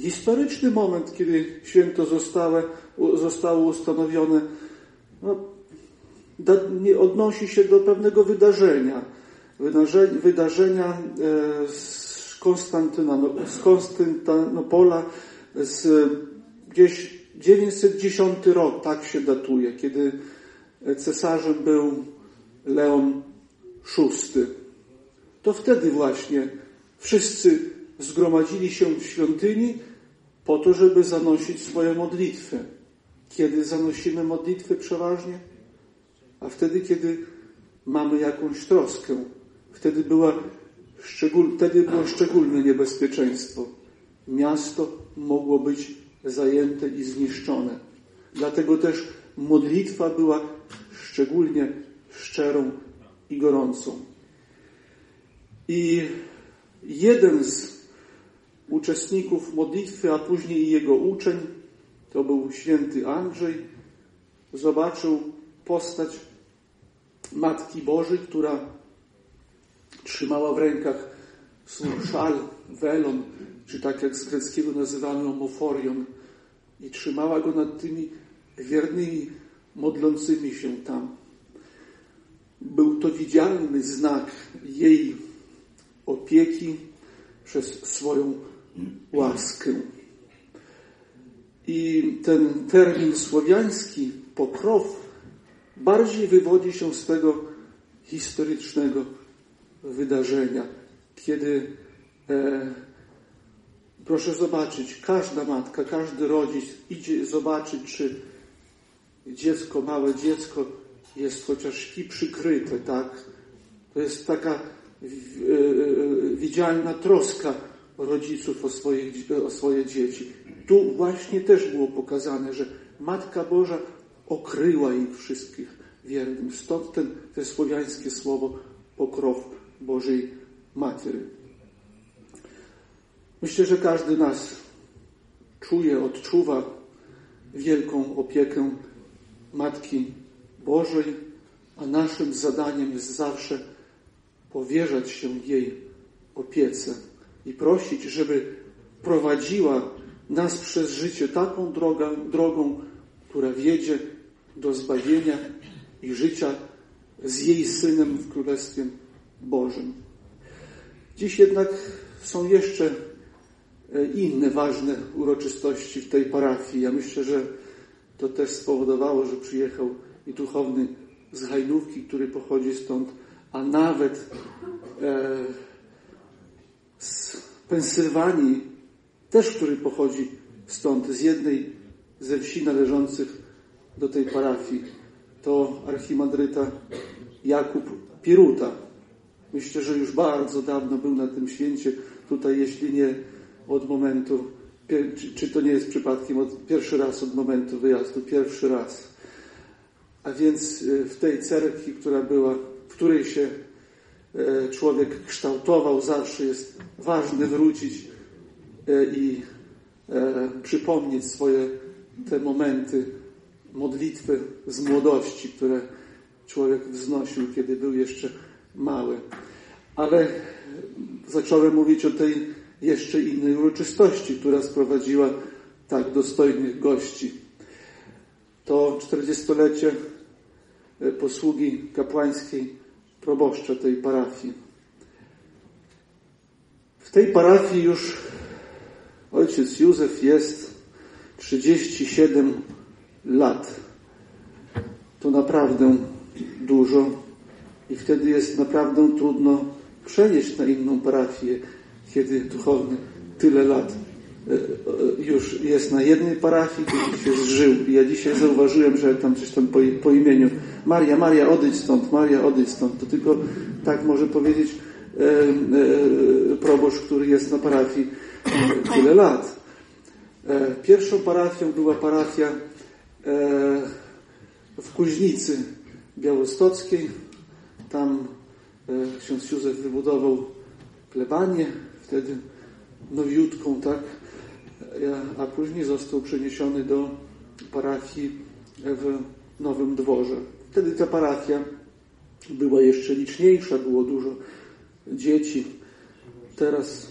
Historyczny moment, kiedy święto zostało, zostało ustanowione, no, nie odnosi się do pewnego wydarzenia. Wydarzenia e, z, z Konstantynopola z gdzieś 910 rok, tak się datuje, kiedy cesarzem był Leon VI. To wtedy właśnie wszyscy zgromadzili się w świątyni po to, żeby zanosić swoje modlitwy. Kiedy zanosimy modlitwy przeważnie? A wtedy, kiedy mamy jakąś troskę. Wtedy, była szczegól, wtedy było szczególne niebezpieczeństwo. Miasto mogło być zajęte i zniszczone. Dlatego też modlitwa była szczególnie szczerą i gorącą. I jeden z uczestników modlitwy, a później jego uczeń, to był święty Andrzej, zobaczył postać Matki Bożej, która trzymała w rękach swój szal, welon, czy tak jak z greckiego nazywamy omoforion, i trzymała go nad tymi wiernymi, modlącymi się tam. Był to widzialny znak jej opieki przez swoją łaskę. I ten termin słowiański, pokrow, bardziej wywodzi się z tego historycznego wydarzenia, kiedy e, proszę zobaczyć, każda matka, każdy rodzic idzie zobaczyć, czy dziecko, małe dziecko jest chociaż śpi przykryte, tak? To jest taka e, e, widzialna troska rodziców o swoje, o swoje dzieci. Tu właśnie też było pokazane, że Matka Boża okryła ich wszystkich wiernym. Stąd ten, te słowiańskie słowo pokrow Bożej Matry. Myślę, że każdy nas czuje, odczuwa wielką opiekę Matki Bożej, a naszym zadaniem jest zawsze powierzać się jej opiece i prosić, żeby prowadziła nas przez życie taką drogą, drogą, która wiedzie do zbawienia i życia z jej Synem w Królestwie Bożym. Dziś jednak są jeszcze e, inne ważne uroczystości w tej parafii. Ja myślę, że to też spowodowało, że przyjechał i duchowny z Hajnówki, który pochodzi stąd, a nawet e, z Pensylwanii, też który pochodzi stąd, z jednej ze wsi należących do tej parafii. To archimandryta Jakub Piruta. Myślę, że już bardzo dawno był na tym święcie. Tutaj, jeśli nie od momentu, czy to nie jest przypadkiem od, pierwszy raz od momentu wyjazdu, pierwszy raz. A więc y, w tej cerkwi, która była, w której się e, człowiek kształtował, zawsze jest ważne wrócić e, i przypomnieć swoje te momenty modlitwy z młodości, które człowiek wznosił, kiedy był jeszcze mały. Ale zacząłem mówić o tej jeszcze innej uroczystości, która sprowadziła tak dostojnych gości. To 40-lecie e, posługi kapłańskiej proboszcza tej parafii. W tej parafii już ojciec Józef jest 37 lat. To naprawdę dużo i wtedy jest naprawdę trudno przenieść na inną parafię, kiedy duchowny tyle lat e, e, już jest na jednej parafii, kiedy się zżył. I ja dzisiaj zauważyłem, że tam coś tam po, po imieniu Maria, Maria, odejdź stąd, Maria, odejdź stąd. To tylko tak może powiedzieć e, e, proboszcz, który jest na parafii tyle lat. E, pierwszą parafią była parafia e, w Kuźnicy Białostockiej. Tam e, ksiądz Józef wybudował plebanię, wtedy nowiutką, tak? A później został przeniesiony do parafii w Nowym Dworze. Wtedy ta parafia była jeszcze liczniejsza, było dużo dzieci. Teraz,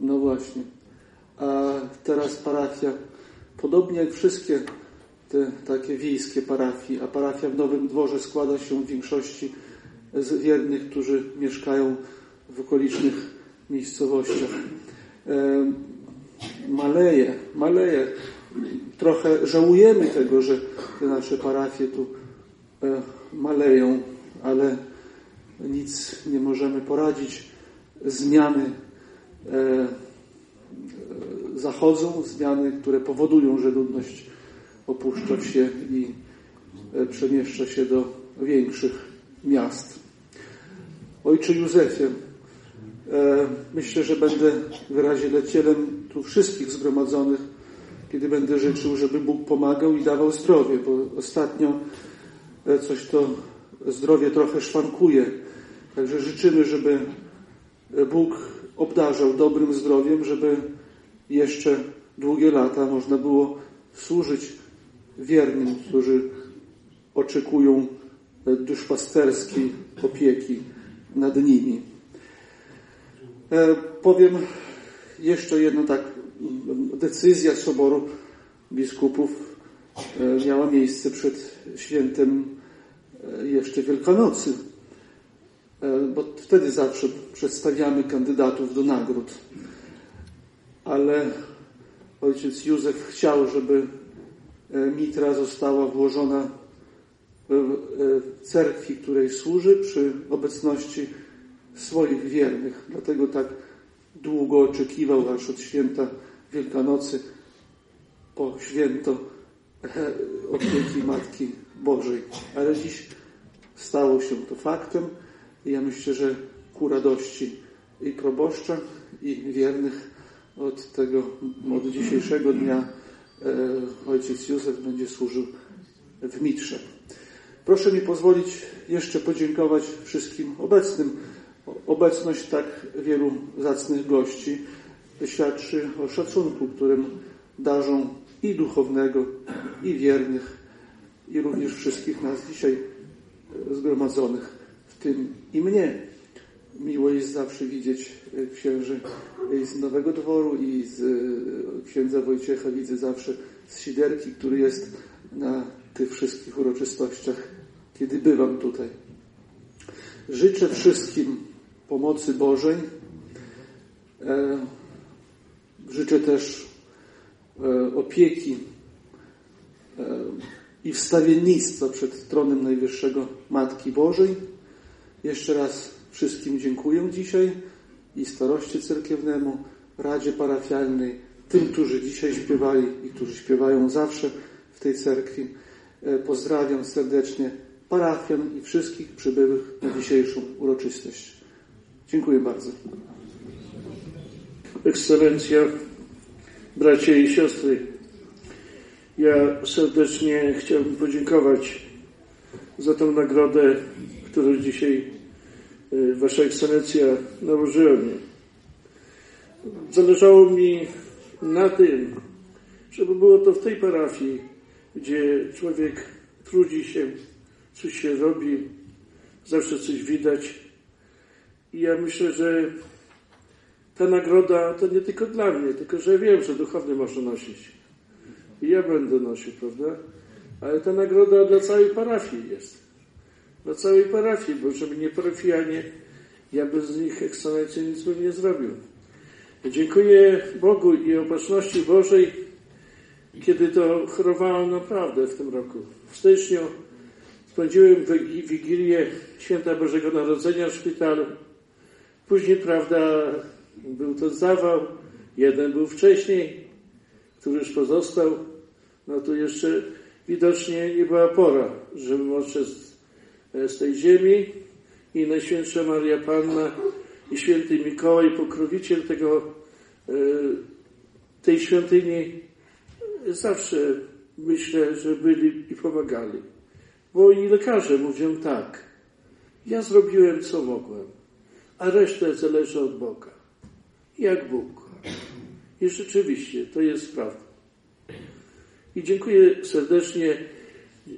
no właśnie, a teraz parafia, podobnie jak wszystkie te takie wiejskie parafii, a parafia w Nowym Dworze składa się w większości z wiernych, którzy mieszkają w okolicznych miejscowościach. Maleje, maleje. Trochę żałujemy tego, że te nasze parafie tu e, maleją, ale nic nie możemy poradzić. Zmiany e, zachodzą, zmiany, które powodują, że ludność opuszcza wsie i e, przemieszcza się do większych miast. Ojcze Józefie, myślę, że będę wyrazicielem tu wszystkich zgromadzonych, kiedy będę życzył, żeby Bóg pomagał i dawał zdrowie, bo ostatnio e, coś to zdrowie trochę szwankuje. Także życzymy, żeby Bóg obdarzał dobrym zdrowiem, żeby jeszcze długie lata można było służyć wiernym, którzy oczekują duszpasterskiej opieki nad nimi. E, powiem jeszcze jedno tak, decyzja Soboru Biskupów e, miała miejsce przed świętem e, jeszcze Wielkanocy, e, bo wtedy zawsze przedstawiamy kandydatów do nagród. Ale ojciec Józef chciał, żeby mitra została włożona w cerkwi, której służy przy obecności swoich wiernych. Dlatego tak długo oczekiwał aż od święta Wielkanocy po święto opieki Matki Bożej. Ale dziś stało się to faktem i ja myślę, że ku radości i proboszcza, i wiernych od tego, od dzisiejszego dnia e, ojciec Józef będzie służył w mitrze. Proszę mi pozwolić jeszcze podziękować wszystkim obecnym. Obecność tak wielu zacnych gości świadczy o szacunku, którym darzą i duchownego, i wiernych, i również wszystkich nas dzisiaj zgromadzonych, w tym i mnie. Miło jest zawsze widzieć księży z Nowego Dworu i z księdza Wojciecha widzę zawsze z Siderki, który jest na tych wszystkich uroczystościach, kiedy bywam tutaj. Życzę wszystkim pomocy Bożej. E, życzę też e, opieki e, i wstawiennictwa przed tronem Najwyższego Matki Bożej. Jeszcze raz wszystkim dziękuję dzisiaj i staroście cerkiewnemu, Radzie Parafialnej, tym, którzy dzisiaj śpiewali i którzy śpiewają zawsze w tej cerkwi. Pozdrawiam serdecznie parafian i wszystkich przybyłych na dzisiejszą uroczystość. Dziękuję bardzo. Ekscelencja, bracia i siostry, ja serdecznie chciałbym podziękować za tę nagrodę, którą dzisiaj e, Wasza Ekscelencja nałożyła mnie. Zależało mi na tym, żeby było to w tej parafii, gdzie człowiek trudzi się, coś się robi, zawsze coś widać. I ja myślę, że ta nagroda to nie tylko dla mnie, tylko że wiem, że duchowny może nosić. I ja będę nosił, prawda? Ale ta nagroda dla całej parafii jest. Dla całej parafii, bo żeby nie parafianie, ja bez nich ekscelencję nic bym nie zrobił. Dziękuję Bogu i opatrzności Bożej, kiedy to chorowałem naprawdę w tym roku. W styczniu spędziłem Wigilię Święta Bożego Narodzenia w szpitalu. Później, prawda, był to zawał, jeden był wcześniej, który już pozostał, no to jeszcze widocznie nie była pora, żebym odszedł z tej ziemi. I Najświętsza Maria Panna i Święty Mikołaj, pokrowiciel tego, e, tej świątyni, zawsze myślę, że byli i pomagali. Bo i lekarze mówią tak, ja zrobiłem co mogłem, a resztę zależy od Boga jak Bóg. I rzeczywiście to jest prawda. I dziękuję serdecznie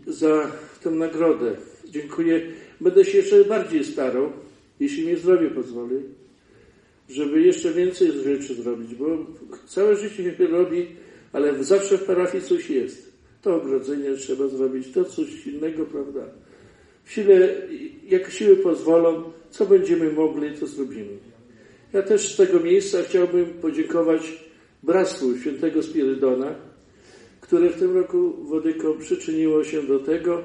za tę nagrodę. Dziękuję. Będę się jeszcze bardziej starał, jeśli mi zdrowie pozwoli, żeby jeszcze więcej rzeczy zrobić, bo całe życie się robi, ale zawsze w parafii coś jest. To ogrodzenie trzeba zrobić, to coś innego, prawda? W sile, jak siły pozwolą, co będziemy mogli, to zrobimy. Ja też z tego miejsca chciałbym podziękować Bractwu Świętego Spirydona, które w tym roku Wodyko przyczyniło się do tego,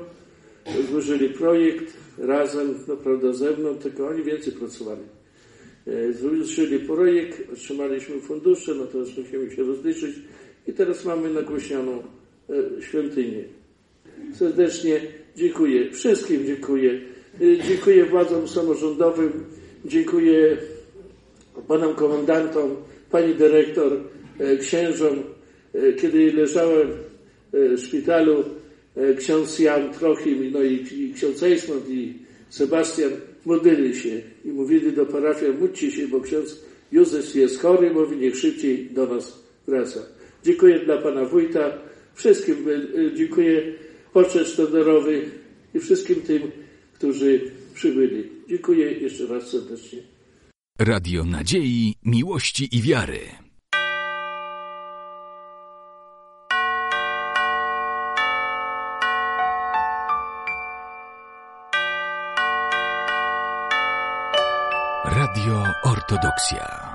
złożyli projekt razem, no prawda, ze mną, tylko oni więcej pracowali. E, złożyli projekt, otrzymaliśmy fundusze, no już musimy się rozliczyć i teraz mamy nagłośnioną e, świątynię. Serdecznie dziękuję. Wszystkim dziękuję. E, dziękuję władzom samorządowym, dziękuję panom komendantom, pani dyrektor, e, księżom. E, kiedy leżałem e, w szpitalu, ksiądz Jan Trochim, no i, ksiądz Eismont i Sebastian modlili się i mówili do parafian, módlcie się, bo ksiądz Józef jest chory, mówi, niech szybciej do nas wraca. Dziękuję dla pana wójta, wszystkim dziękuję poczet sztandarowy i wszystkim tym, którzy przybyli. Dziękuję jeszcze raz serdecznie. Radio Nadziei, Miłości i Wiary. Radio Ortodoksja.